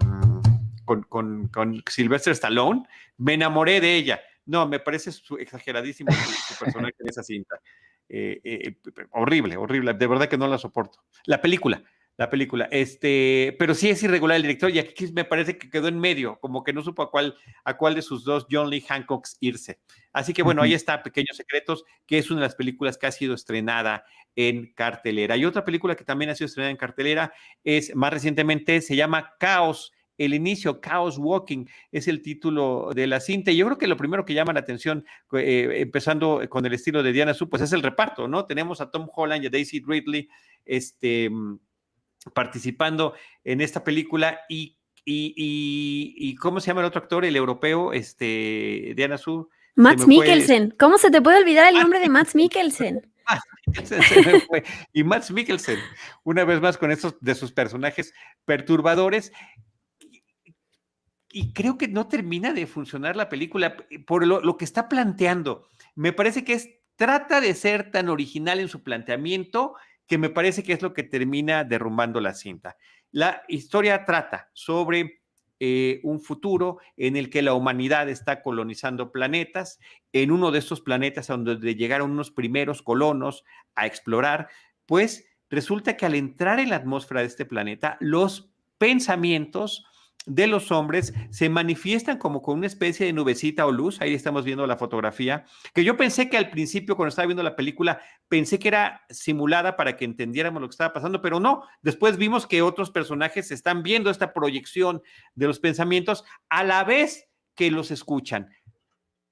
con, con, con, Sylvester Stallone, me enamoré de ella. No, me parece exageradísimo su, personaje en esa cinta. Eh, eh, horrible, horrible, de verdad que no la soporto. La película, la película. Este, pero sí es irregular el director y aquí me parece que quedó en medio, como que no supo a cuál, a cuál de sus dos John Lee Hancocks irse. Así que bueno, ahí está Pequeños Secretos, que es una de las películas que ha sido estrenada en cartelera. Y otra película que también ha sido estrenada en cartelera es más recientemente, se llama Caos. El inicio, Chaos Walking, es el título de la cinta. Y yo creo que lo primero que llama la atención, eh, empezando con el estilo de Diana Su, pues es el reparto, ¿no? Tenemos a Tom Holland y a Daisy Ridley, este participando en esta película y, y, ¿cómo se llama el otro actor, el europeo, este, Diana Su? Max Mikkelsen. ¿Cómo se te puede olvidar el nombre de Max Mikkelsen? y Max Mikkelsen, una vez más con estos de sus personajes perturbadores. Y creo que no termina de funcionar la película por lo, lo que está planteando. Me parece que es, trata de ser tan original en su planteamiento que me parece que es lo que termina derrumbando la cinta. La historia trata sobre eh, un futuro en el que la humanidad está colonizando planetas. En uno de estos planetas a donde llegaron unos primeros colonos a explorar, pues resulta que al entrar en la atmósfera de este planeta, los pensamientos de los hombres se manifiestan como con una especie de nubecita o luz. Ahí estamos viendo la fotografía, que yo pensé que al principio, cuando estaba viendo la película, pensé que era simulada para que entendiéramos lo que estaba pasando, pero no. Después vimos que otros personajes están viendo esta proyección de los pensamientos a la vez que los escuchan.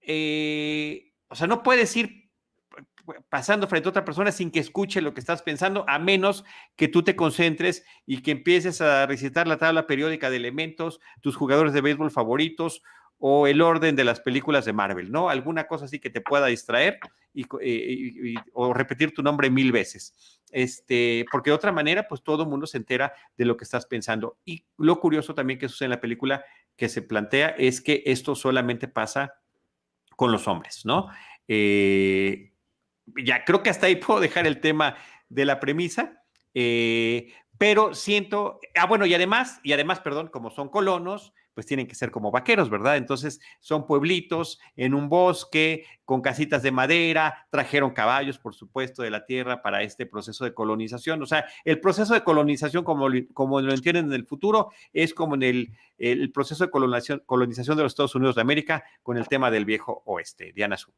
Eh, o sea, no puedes ir pasando frente a otra persona sin que escuche lo que estás pensando, a menos que tú te concentres y que empieces a recitar la tabla periódica de elementos, tus jugadores de béisbol favoritos o el orden de las películas de Marvel, ¿no? Alguna cosa así que te pueda distraer y, eh, o repetir tu nombre mil veces. Este, porque de otra manera, pues todo el mundo se entera de lo que estás pensando. Y lo curioso también que sucede en la película que se plantea es que esto solamente pasa con los hombres, ¿no? Eh, ya creo que hasta ahí puedo dejar el tema de la premisa, eh, pero siento, ah, bueno, y además, y además, perdón, como son colonos, pues tienen que ser como vaqueros, ¿verdad? Entonces son pueblitos en un bosque con casitas de madera, trajeron caballos, por supuesto, de la tierra para este proceso de colonización. O sea, el proceso de colonización, como, como lo entienden en el futuro, es como en el, el proceso de colonización, colonización de los Estados Unidos de América con el tema del viejo oeste. Diana Su.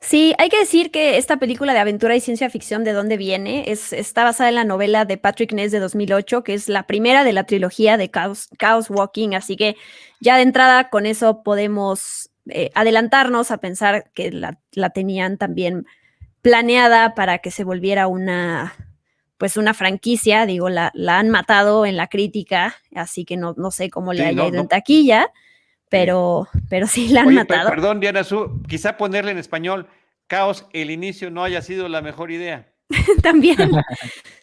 Sí, hay que decir que esta película de aventura y ciencia ficción, ¿de dónde viene? Es, está basada en la novela de Patrick Ness de 2008, que es la primera de la trilogía de Chaos, Walking, así que ya de entrada con eso podemos eh, adelantarnos a pensar que la, tenían también planeada para que se volviera una, pues una franquicia, digo, la, la han matado en la crítica, así que no, no sé cómo le haya ido en taquilla pero, pero sí la han Perdón, Diana Su, quizá ponerle en español, caos, el inicio no haya sido la mejor idea. también.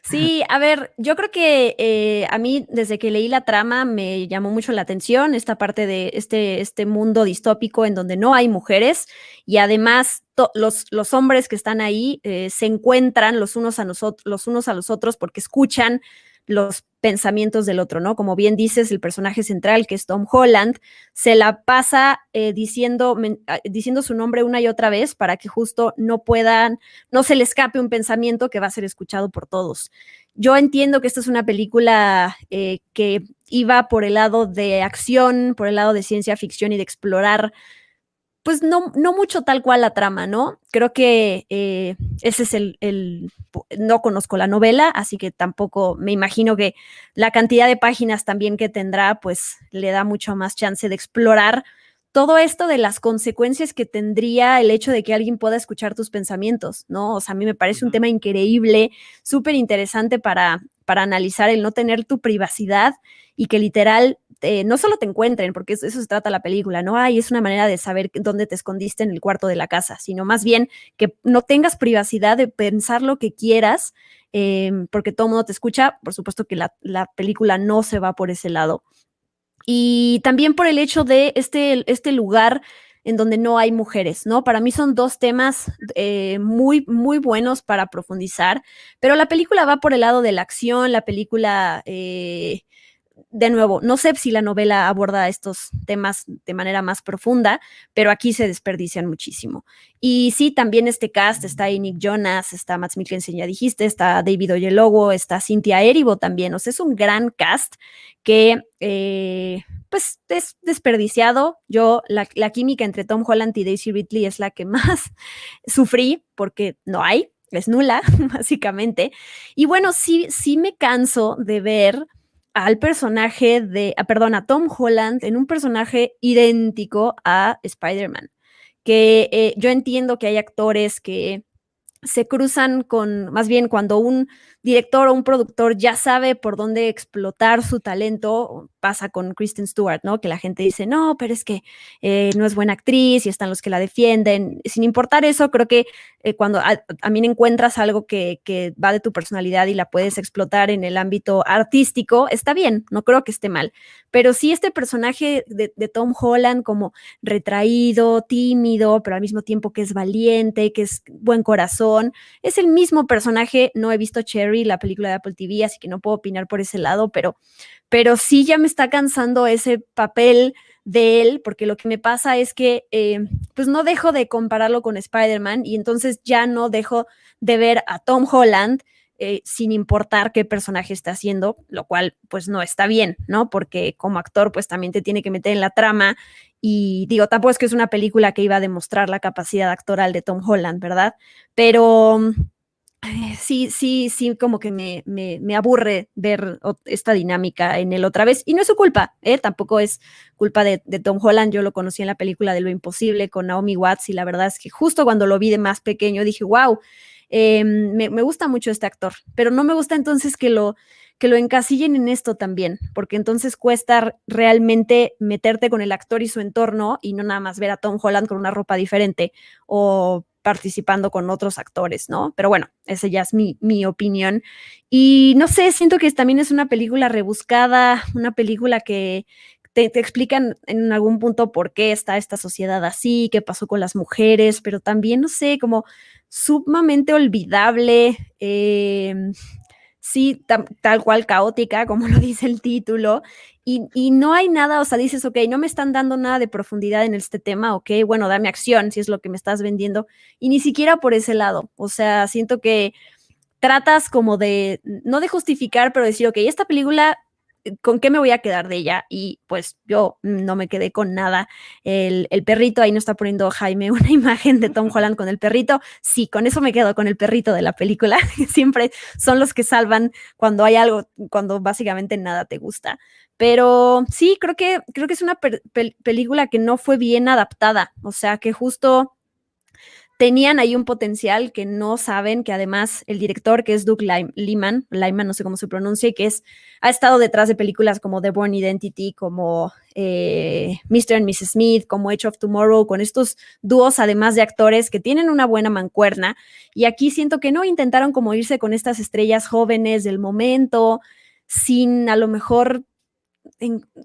Sí, a ver, yo creo que eh, a mí desde que leí la trama me llamó mucho la atención esta parte de este, este mundo distópico en donde no hay mujeres y además los, los, hombres que están ahí eh, se encuentran los unos, a los unos a los otros porque escuchan los pensamientos del otro, ¿no? Como bien dices, el personaje central, que es Tom Holland, se la pasa eh, diciendo, ah, diciendo su nombre una y otra vez para que justo no puedan, no se le escape un pensamiento que va a ser escuchado por todos. Yo entiendo que esta es una película eh, que iba por el lado de acción, por el lado de ciencia ficción y de explorar pues no, no mucho tal cual la trama, ¿no? Creo que eh, ese es el, el, no conozco la novela, así que tampoco me imagino que la cantidad de páginas también que tendrá, pues le da mucho más chance de explorar todo esto de las consecuencias que tendría el hecho de que alguien pueda escuchar tus pensamientos, ¿no? O sea, a mí me parece un tema increíble, súper interesante para, para analizar el no tener tu privacidad y que literal eh, no solo te encuentren, porque eso, se trata la película, no hay, es una manera de saber dónde te escondiste en el cuarto de la casa, sino más bien que no tengas privacidad de pensar lo que quieras, em, porque todo el mundo te escucha, por supuesto que la, película no se va por ese lado. Y también por el hecho de este, este lugar en donde no hay mujeres, ¿no? Para mí son dos temas eh, muy, muy buenos para profundizar, pero la película va por el lado de la acción, la película eh, de nuevo, no sé si la novela aborda estos temas de manera más profunda, pero aquí se desperdician muchísimo. Y sí, también este cast, está ahí Nick Jonas, está Matt Mikkelsen, ya dijiste, está David Oyelowo, está Cynthia Erivo también, o sea, es un gran cast que, eh, pues, es desperdiciado. Yo, la, la química entre Tom Holland y Daisy Ridley es la que más sufrí porque no hay, es nula, básicamente. Y bueno, sí, sí me canso de ver al personaje de, ah, perdón, a Tom Holland en un personaje idéntico a Spider-Man. Que eh, yo entiendo que hay actores que se cruzan con, más bien cuando un director o un productor ya sabe por dónde explotar su talento, pasa con Kristen Stewart, ¿no? Que la gente dice, no, pero es que eh, no es buena actriz y están los que la defienden. Sin importar eso, creo que eh, cuando también encuentras algo que, que, va de tu personalidad y la puedes explotar en el ámbito artístico, está bien, no creo que esté mal. Pero sí este personaje de, de Tom Holland como retraído, tímido, pero al mismo tiempo que es valiente, que es buen corazón, es el mismo personaje, no he visto Cherry la película de Apple TV, así que no puedo opinar por ese lado, pero, pero sí ya me está cansando ese papel de él, porque lo que me pasa es que eh, pues no dejo de compararlo con Spider-Man y entonces ya no dejo de ver a Tom Holland eh, sin importar qué personaje está haciendo, lo cual pues no está bien, ¿no? Porque como actor pues también te tiene que meter en la trama y digo, tampoco es que es una película que iba a demostrar la capacidad actoral de Tom Holland, ¿verdad? Pero sí, sí, sí, como que me, me, aburre ver esta dinámica en él otra vez. Y no es su culpa, ¿eh? tampoco es culpa de, Tom Holland. Yo lo conocí en la película de Lo Imposible con Naomi Watts y la verdad es que justo cuando lo vi de más pequeño dije, wow, em, me, me, gusta mucho este actor, pero no me gusta entonces que lo, que lo encasillen en esto también, porque entonces cuesta realmente meterte con el actor y su entorno y no nada más ver a Tom Holland con una ropa diferente o participando con otros actores, ¿no? Pero bueno, esa ya es mi, mi opinión. Y no sé, siento que también es una película rebuscada, una película que te, explican en algún punto por qué está esta sociedad así, qué pasó con las mujeres, pero también, no sé, como sumamente olvidable. Eh, sí, tal cual caótica, como lo dice el título, y, no hay nada, o sea, dices, ok, no me están dando nada de profundidad en este tema, ok, bueno, dame acción si es lo que me estás vendiendo, y ni siquiera por ese lado, o sea, siento que tratas como de, no de justificar, pero decir, ok, esta película ¿con qué me voy a quedar de ella? Y pues yo no me quedé con nada. El, perrito, ahí no está poniendo Jaime una imagen de Tom Holland con el perrito. Sí, con eso me quedo con el perrito de la película. Siempre son los que salvan cuando hay algo, cuando básicamente nada te gusta. Pero sí, creo que, creo que es una película que no fue bien adaptada. O sea, que justo tenían ahí un potencial que no saben, que además el director, que es Doug Lyman, Lyman, no sé cómo se pronuncia, y que es, ha estado detrás de películas como The Born Identity, como eh, Mr. and Mrs. Smith, como Edge of Tomorrow, con estos dúos, además de actores que tienen una buena mancuerna. Y aquí siento que no intentaron como irse con estas estrellas jóvenes del momento, sin a lo mejor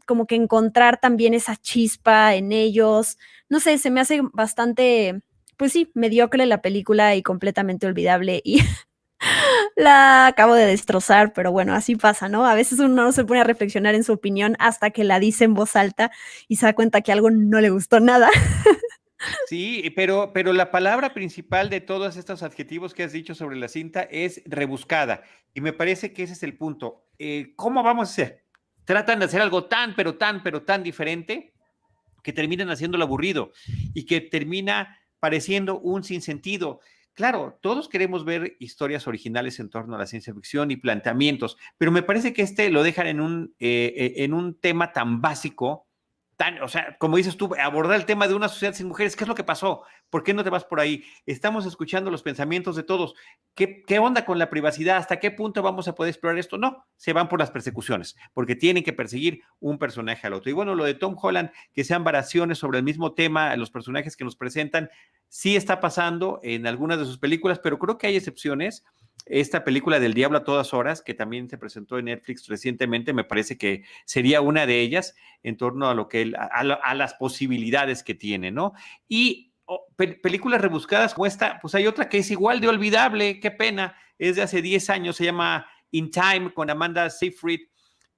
como que encontrar también esa chispa en ellos. No sé, se me hace bastante pues sí, mediocre la película y completamente olvidable y la acabo de destrozar, pero bueno, así pasa, ¿no? A veces uno no se pone a reflexionar en su opinión hasta que la dice en voz alta y se da cuenta que algo no le gustó nada. Sí, pero, pero la palabra principal de todos estos adjetivos que has dicho sobre la cinta es rebuscada. Y me parece que ese es el punto. Eh, ¿Cómo vamos a hacer? Tratan de hacer algo tan, pero tan, pero tan diferente que terminan haciéndolo aburrido y que termina pareciendo un sinsentido. Claro, todos queremos ver historias originales en torno a la ciencia ficción y planteamientos, pero me parece que este lo dejan en un, eh, eh, en un tema tan básico o sea, como dices tú, abordar el tema de una sociedad sin mujeres, ¿qué es lo que pasó? ¿Por qué no te vas por ahí? Estamos escuchando los pensamientos de todos. ¿Qué, ¿Qué, onda con la privacidad? ¿Hasta qué punto vamos a poder explorar esto? No, se van por las persecuciones, porque tienen que perseguir un personaje al otro. Y bueno, lo de Tom Holland, que sean variaciones sobre el mismo tema, los personajes que nos presentan, sí está pasando en algunas de sus películas, pero creo que hay excepciones esta película del Diablo a todas horas, que también se presentó en Netflix recientemente, me parece que sería una de ellas en torno a lo que a, las posibilidades que tiene, ¿no? Y oh, películas rebuscadas como esta, pues hay otra que es igual de olvidable, qué pena, es de hace 10 años, se llama In Time con Amanda Seyfried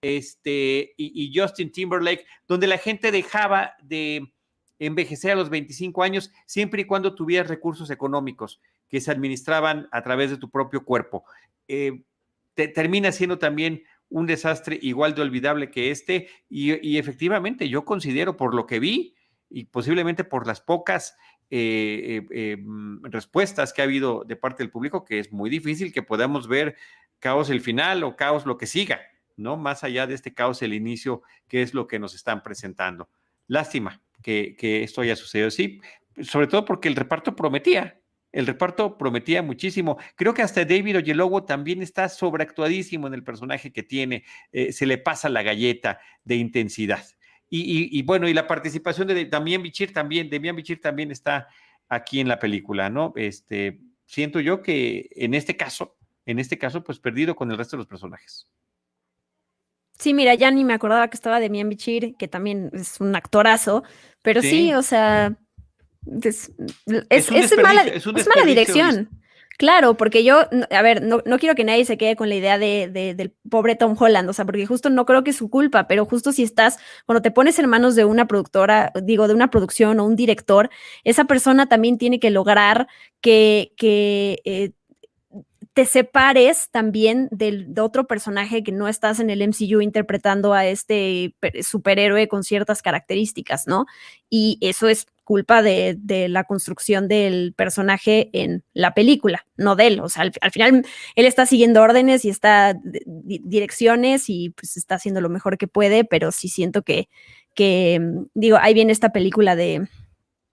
este, y, Justin Timberlake, donde la gente dejaba de envejecer a los 25 años siempre y cuando tuvieras recursos económicos que se administraban a través de tu propio cuerpo. Eh, termina siendo también un desastre igual de olvidable que este y, efectivamente yo considero por lo que vi y posiblemente por las pocas eh, eh, mm, respuestas que ha habido de parte del público que es muy difícil que podamos ver caos el final o caos lo que siga, ¿no? Más allá de este caos el inicio, que es lo que nos están presentando. Lástima que, que esto haya sucedido así, sobre todo porque el reparto prometía, el reparto prometía muchísimo. Creo que hasta David Oyelowo también está sobreactuadísimo en el personaje que tiene. Eh, se le pasa la galleta de intensidad. Y, bueno, y la participación de Damián Bichir también, Damián Bichir también está aquí en la película, ¿no? Este, siento yo que en este caso, en este caso, pues perdido con el resto de los personajes. Sí, mira, ya ni me acordaba que estaba Demian Bichir, que también es un actorazo, pero sí o sea, es, mala, dirección. Claro, porque yo, a ver, no, quiero que nadie se quede con la idea de, del pobre Tom Holland, o sea, porque justo no creo que es su culpa, pero justo si estás, cuando te pones en manos de una productora, digo, de una producción o un director, esa persona también tiene que lograr que, que eh, te separes también del, de otro personaje que no estás en el MCU interpretando a este superhéroe con ciertas características, ¿no? Y eso es culpa de, la construcción del personaje en la película, no de él. O sea, al, final él está siguiendo órdenes y está direcciones y pues está haciendo lo mejor que puede, pero sí siento que, que digo, ahí viene esta película de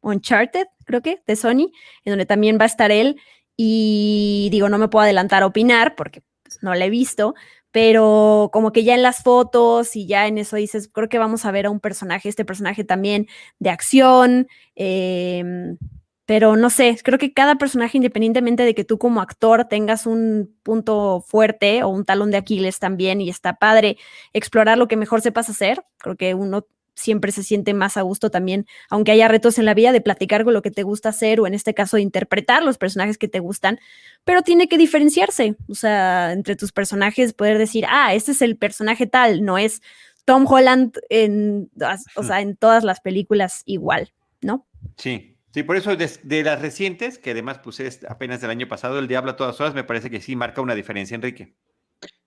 Uncharted, creo que, de Sony, en donde también va a estar él y digo, no me puedo adelantar a opinar porque pues, no la he visto, pero como que ya en las fotos y ya en eso dices, creo que vamos a ver a un personaje, este personaje también de acción, em, pero no sé, creo que cada personaje, independientemente de que tú como actor tengas un punto fuerte o un talón de Aquiles también, y está padre explorar lo que mejor sepas hacer, creo que uno siempre se siente más a gusto también, aunque haya retos en la vida, de platicar con lo que te gusta hacer o en este caso de interpretar los personajes que te gustan, pero tiene que diferenciarse, o sea, entre tus personajes poder decir, ah, este es el personaje tal, no es Tom Holland en, o sea, en todas las películas igual, ¿no? Sí. Sí, por eso de, las recientes, que además puse apenas del año pasado, El Diablo a todas horas, me parece que sí marca una diferencia, Enrique.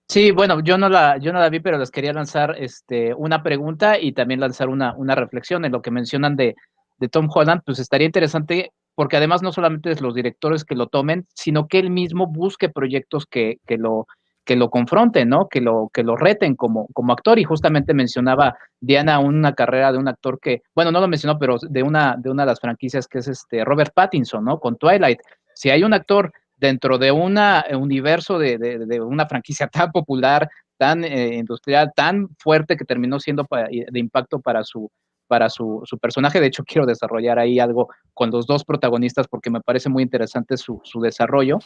Sí, bueno, yo no la, yo no la vi, pero les quería lanzar este, una pregunta y también lanzar una, una reflexión en lo que mencionan de, de Tom Holland, pues estaría interesante porque además no solamente es los directores que lo tomen, sino que él mismo busque proyectos que, que, lo, que lo confronten, ¿no? Que lo, que lo reten como, como actor. Y justamente mencionaba Diana una carrera de un actor que, bueno, no lo mencionó, pero de una, de una de las franquicias que es este Robert Pattinson, ¿no? Con Twilight. Si hay un actor dentro de un universo de, una franquicia tan popular, tan eh, industrial, tan fuerte que terminó siendo de impacto para su para su, su, personaje. De hecho, quiero desarrollar ahí algo con los dos protagonistas porque me parece muy interesante su, su desarrollo.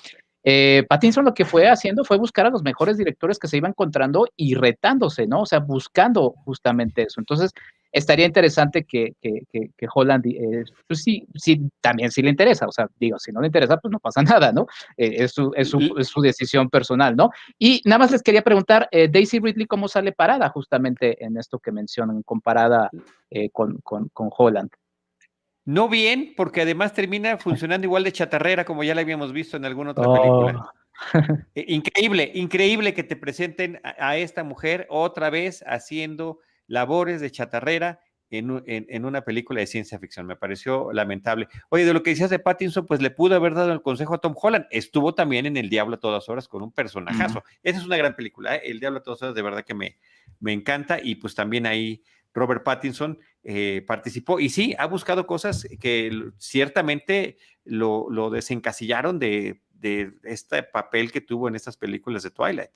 Eh, Pattinson lo que fue haciendo fue buscar a los mejores directores que se iba encontrando y retándose, ¿no? O sea, buscando justamente eso. Entonces, estaría interesante que, que, que, Holland, eh, pues sí, sí, también sí le interesa, o sea, digo, si no le interesa, pues no pasa nada, ¿no? Eh, es, su, es, su, es, su, decisión personal, ¿no? Y nada más les quería preguntar, eh, Daisy Ridley, ¿cómo sale parada justamente en esto que mencionan, comparada con, con, con Holland? No bien, porque además termina funcionando igual de chatarrera como ya la habíamos visto en alguna otra película. Oh. increíble, increíble que te presenten a, esta mujer otra vez haciendo labores de chatarrera en, una película de ciencia ficción. Me pareció lamentable. Oye, de lo que decías de Pattinson, pues le pudo haber dado el consejo a Tom Holland. Estuvo también en El Diablo a todas horas con un personajazo. Esa es una gran película. ¿eh? El Diablo a todas horas, de verdad que me, me encanta. Y pues también ahí Robert Pattinson eh, participó. Y sí, ha buscado cosas que ciertamente lo, lo desencasillaron de de este papel que tuvo en estas películas de Twilight.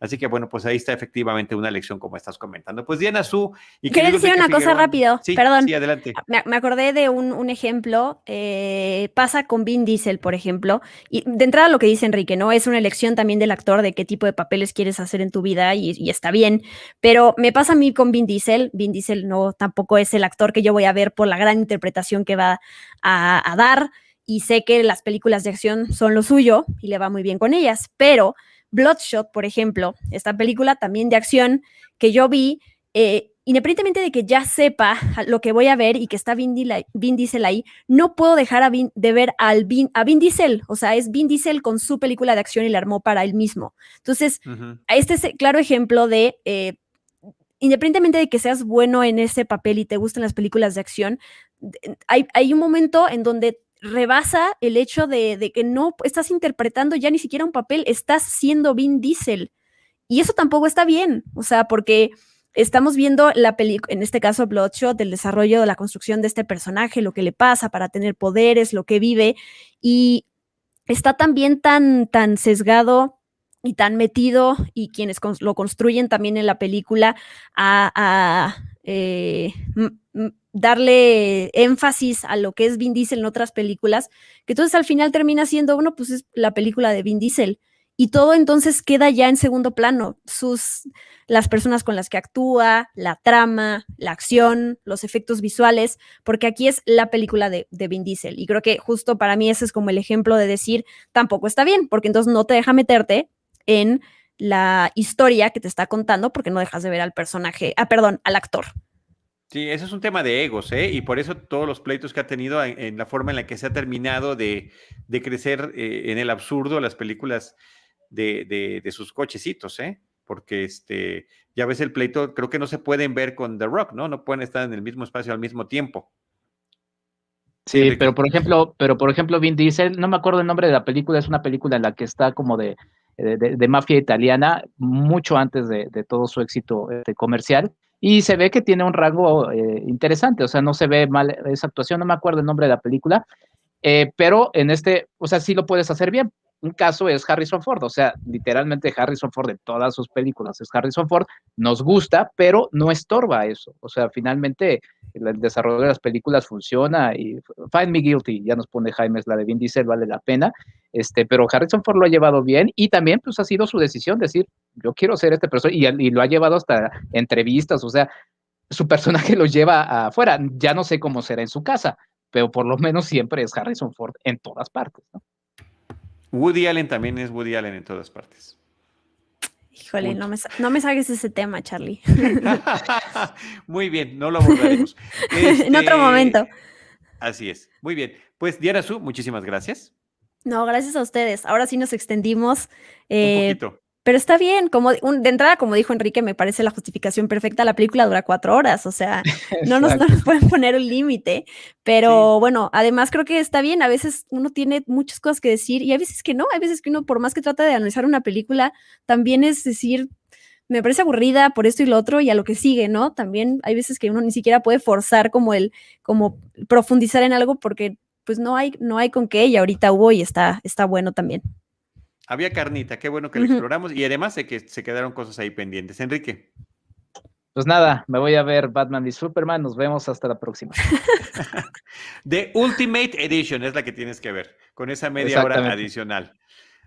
Así que bueno, pues ahí está efectivamente una lección como estás comentando. Pues Diana Su. Y Quería decir una cosa rápido, sí, perdón. Sí, adelante. Me, acordé de un, ejemplo, eh, pasa con Vin Diesel, por ejemplo, y de entrada lo que dice Enrique, ¿no? Es una elección también del actor de qué tipo de papeles quieres hacer en tu vida y, está bien, pero me pasa a mí con Vin Diesel, Vin Diesel no tampoco es el actor que yo voy a ver por la gran interpretación que va a dar y sé que las películas de acción son lo suyo y le va muy bien con ellas, pero Bloodshot, por ejemplo, esta película también de acción que yo vi, eh, independientemente de que ya sepa lo que voy a ver y que está Vin, Diesel ahí, no puedo dejar de ver al Vin, a Vin Diesel, o sea, es Vin Diesel con su película de acción y la armó para él mismo. Entonces, este es claro ejemplo de... Eh, independientemente de que seas bueno en ese papel y te gusten las películas de acción, hay, hay, un momento en donde rebasa el hecho de, que no estás interpretando ya ni siquiera un papel, estás siendo Vin Diesel. Y eso tampoco está bien, o sea, porque estamos viendo la película, en este caso Bloodshot, el desarrollo de la construcción de este personaje, lo que le pasa para tener poderes, lo que vive, y está también tan, tan sesgado y tan metido, y quienes lo construyen también en la película, a, eh, darle énfasis a lo que es Vin Diesel en otras películas, que entonces al final termina siendo, uno, pues es la película de Vin Diesel. Y todo entonces queda ya en segundo plano. Sus, las personas con las que actúa, la trama, la acción, los efectos visuales, porque aquí es la película de, de Vin Diesel. Y creo que justo para mí ese es como el ejemplo de decir, tampoco está bien, porque entonces no te deja meterte en la historia que te está contando, porque no dejas de ver al personaje, ah, perdón, al actor. Sí, eso es un tema de egos, ¿eh? Y por eso todos los pleitos que ha tenido en, la forma en la que se ha terminado de, crecer eh, en el absurdo las películas de, sus cochecitos, ¿eh? Porque este, ya ves el pleito, creo que no se pueden ver con The Rock, ¿no? No pueden estar en el mismo espacio al mismo tiempo. Sí, pero por ejemplo, pero por ejemplo, Vin Diesel, no me acuerdo el nombre de la película, es una película en la que está como de, de, mafia italiana, mucho antes de, todo su éxito este, comercial y se ve que tiene un rango eh, interesante, o sea, no se ve mal esa actuación, no me acuerdo el nombre de la película, eh, pero en este, o sea, sí lo puedes hacer bien. Un caso es Harrison Ford, o sea, literalmente Harrison Ford en todas sus películas es Harrison Ford, nos gusta, pero no estorba eso, o sea, finalmente el desarrollo de las películas funciona y Find Me Guilty, ya nos pone Jaime, es la de Vin Diesel, vale la pena, este, pero Harrison Ford lo ha llevado bien y también pues ha sido su decisión decir, yo quiero ser este personaje y, lo ha llevado hasta entrevistas, o sea, su personaje lo lleva afuera, ya no sé cómo será en su casa, pero por lo menos siempre es Harrison Ford en todas partes. Woody Allen también es Woody Allen en todas partes. Híjole, no me, no me saques ese tema, Charlie. Muy bien, no lo abordaremos. en otro este, momento. Así es. Muy bien. Pues Diana Su, muchísimas gracias. No, gracias a ustedes. Ahora sí nos extendimos. Un eh, poquito. Pero está bien, como de entrada, como dijo Enrique, me parece la justificación perfecta. La película dura cuatro horas, o sea, no nos, pueden poner un límite. Pero bueno, además creo que está bien. A veces uno tiene muchas cosas que decir y a veces que no. Hay veces que uno, por más que trata de analizar una película, también es decir, me parece aburrida por esto y lo otro y a lo que sigue, ¿no? También hay veces que uno ni siquiera puede forzar como el, como profundizar en algo porque pues no hay, no hay con qué y ahorita hubo y está, está bueno también. Había carnita, qué bueno que lo exploramos y además de que se quedaron cosas ahí pendientes. Enrique. Pues nada, me voy a ver Batman y Superman. Nos vemos hasta la próxima. The Ultimate Edition es la que tienes que ver, con esa media hora adicional.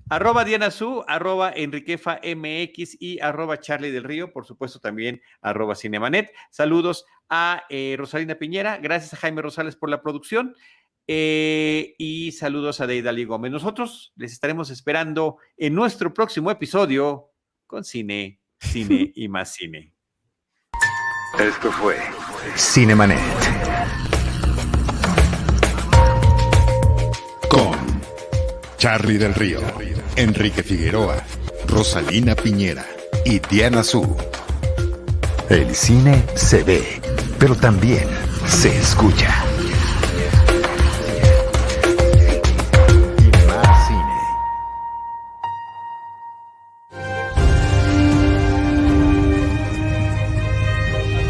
Arroba Diana Su, arroba Enriquefa MX y arroba Charlie del Río, por supuesto también arroba Cinemanet. Saludos a eh, Rosalina Piñera, gracias a Jaime Rosales por la producción. Eh, y saludos a Deidali Gómez. Nosotros les estaremos esperando en nuestro próximo episodio con cine, cine y más cine. Esto fue Cinemanet. Con Charlie del Río, Enrique Figueroa, Rosalina Piñera y Diana Su. El cine se ve, pero también se escucha.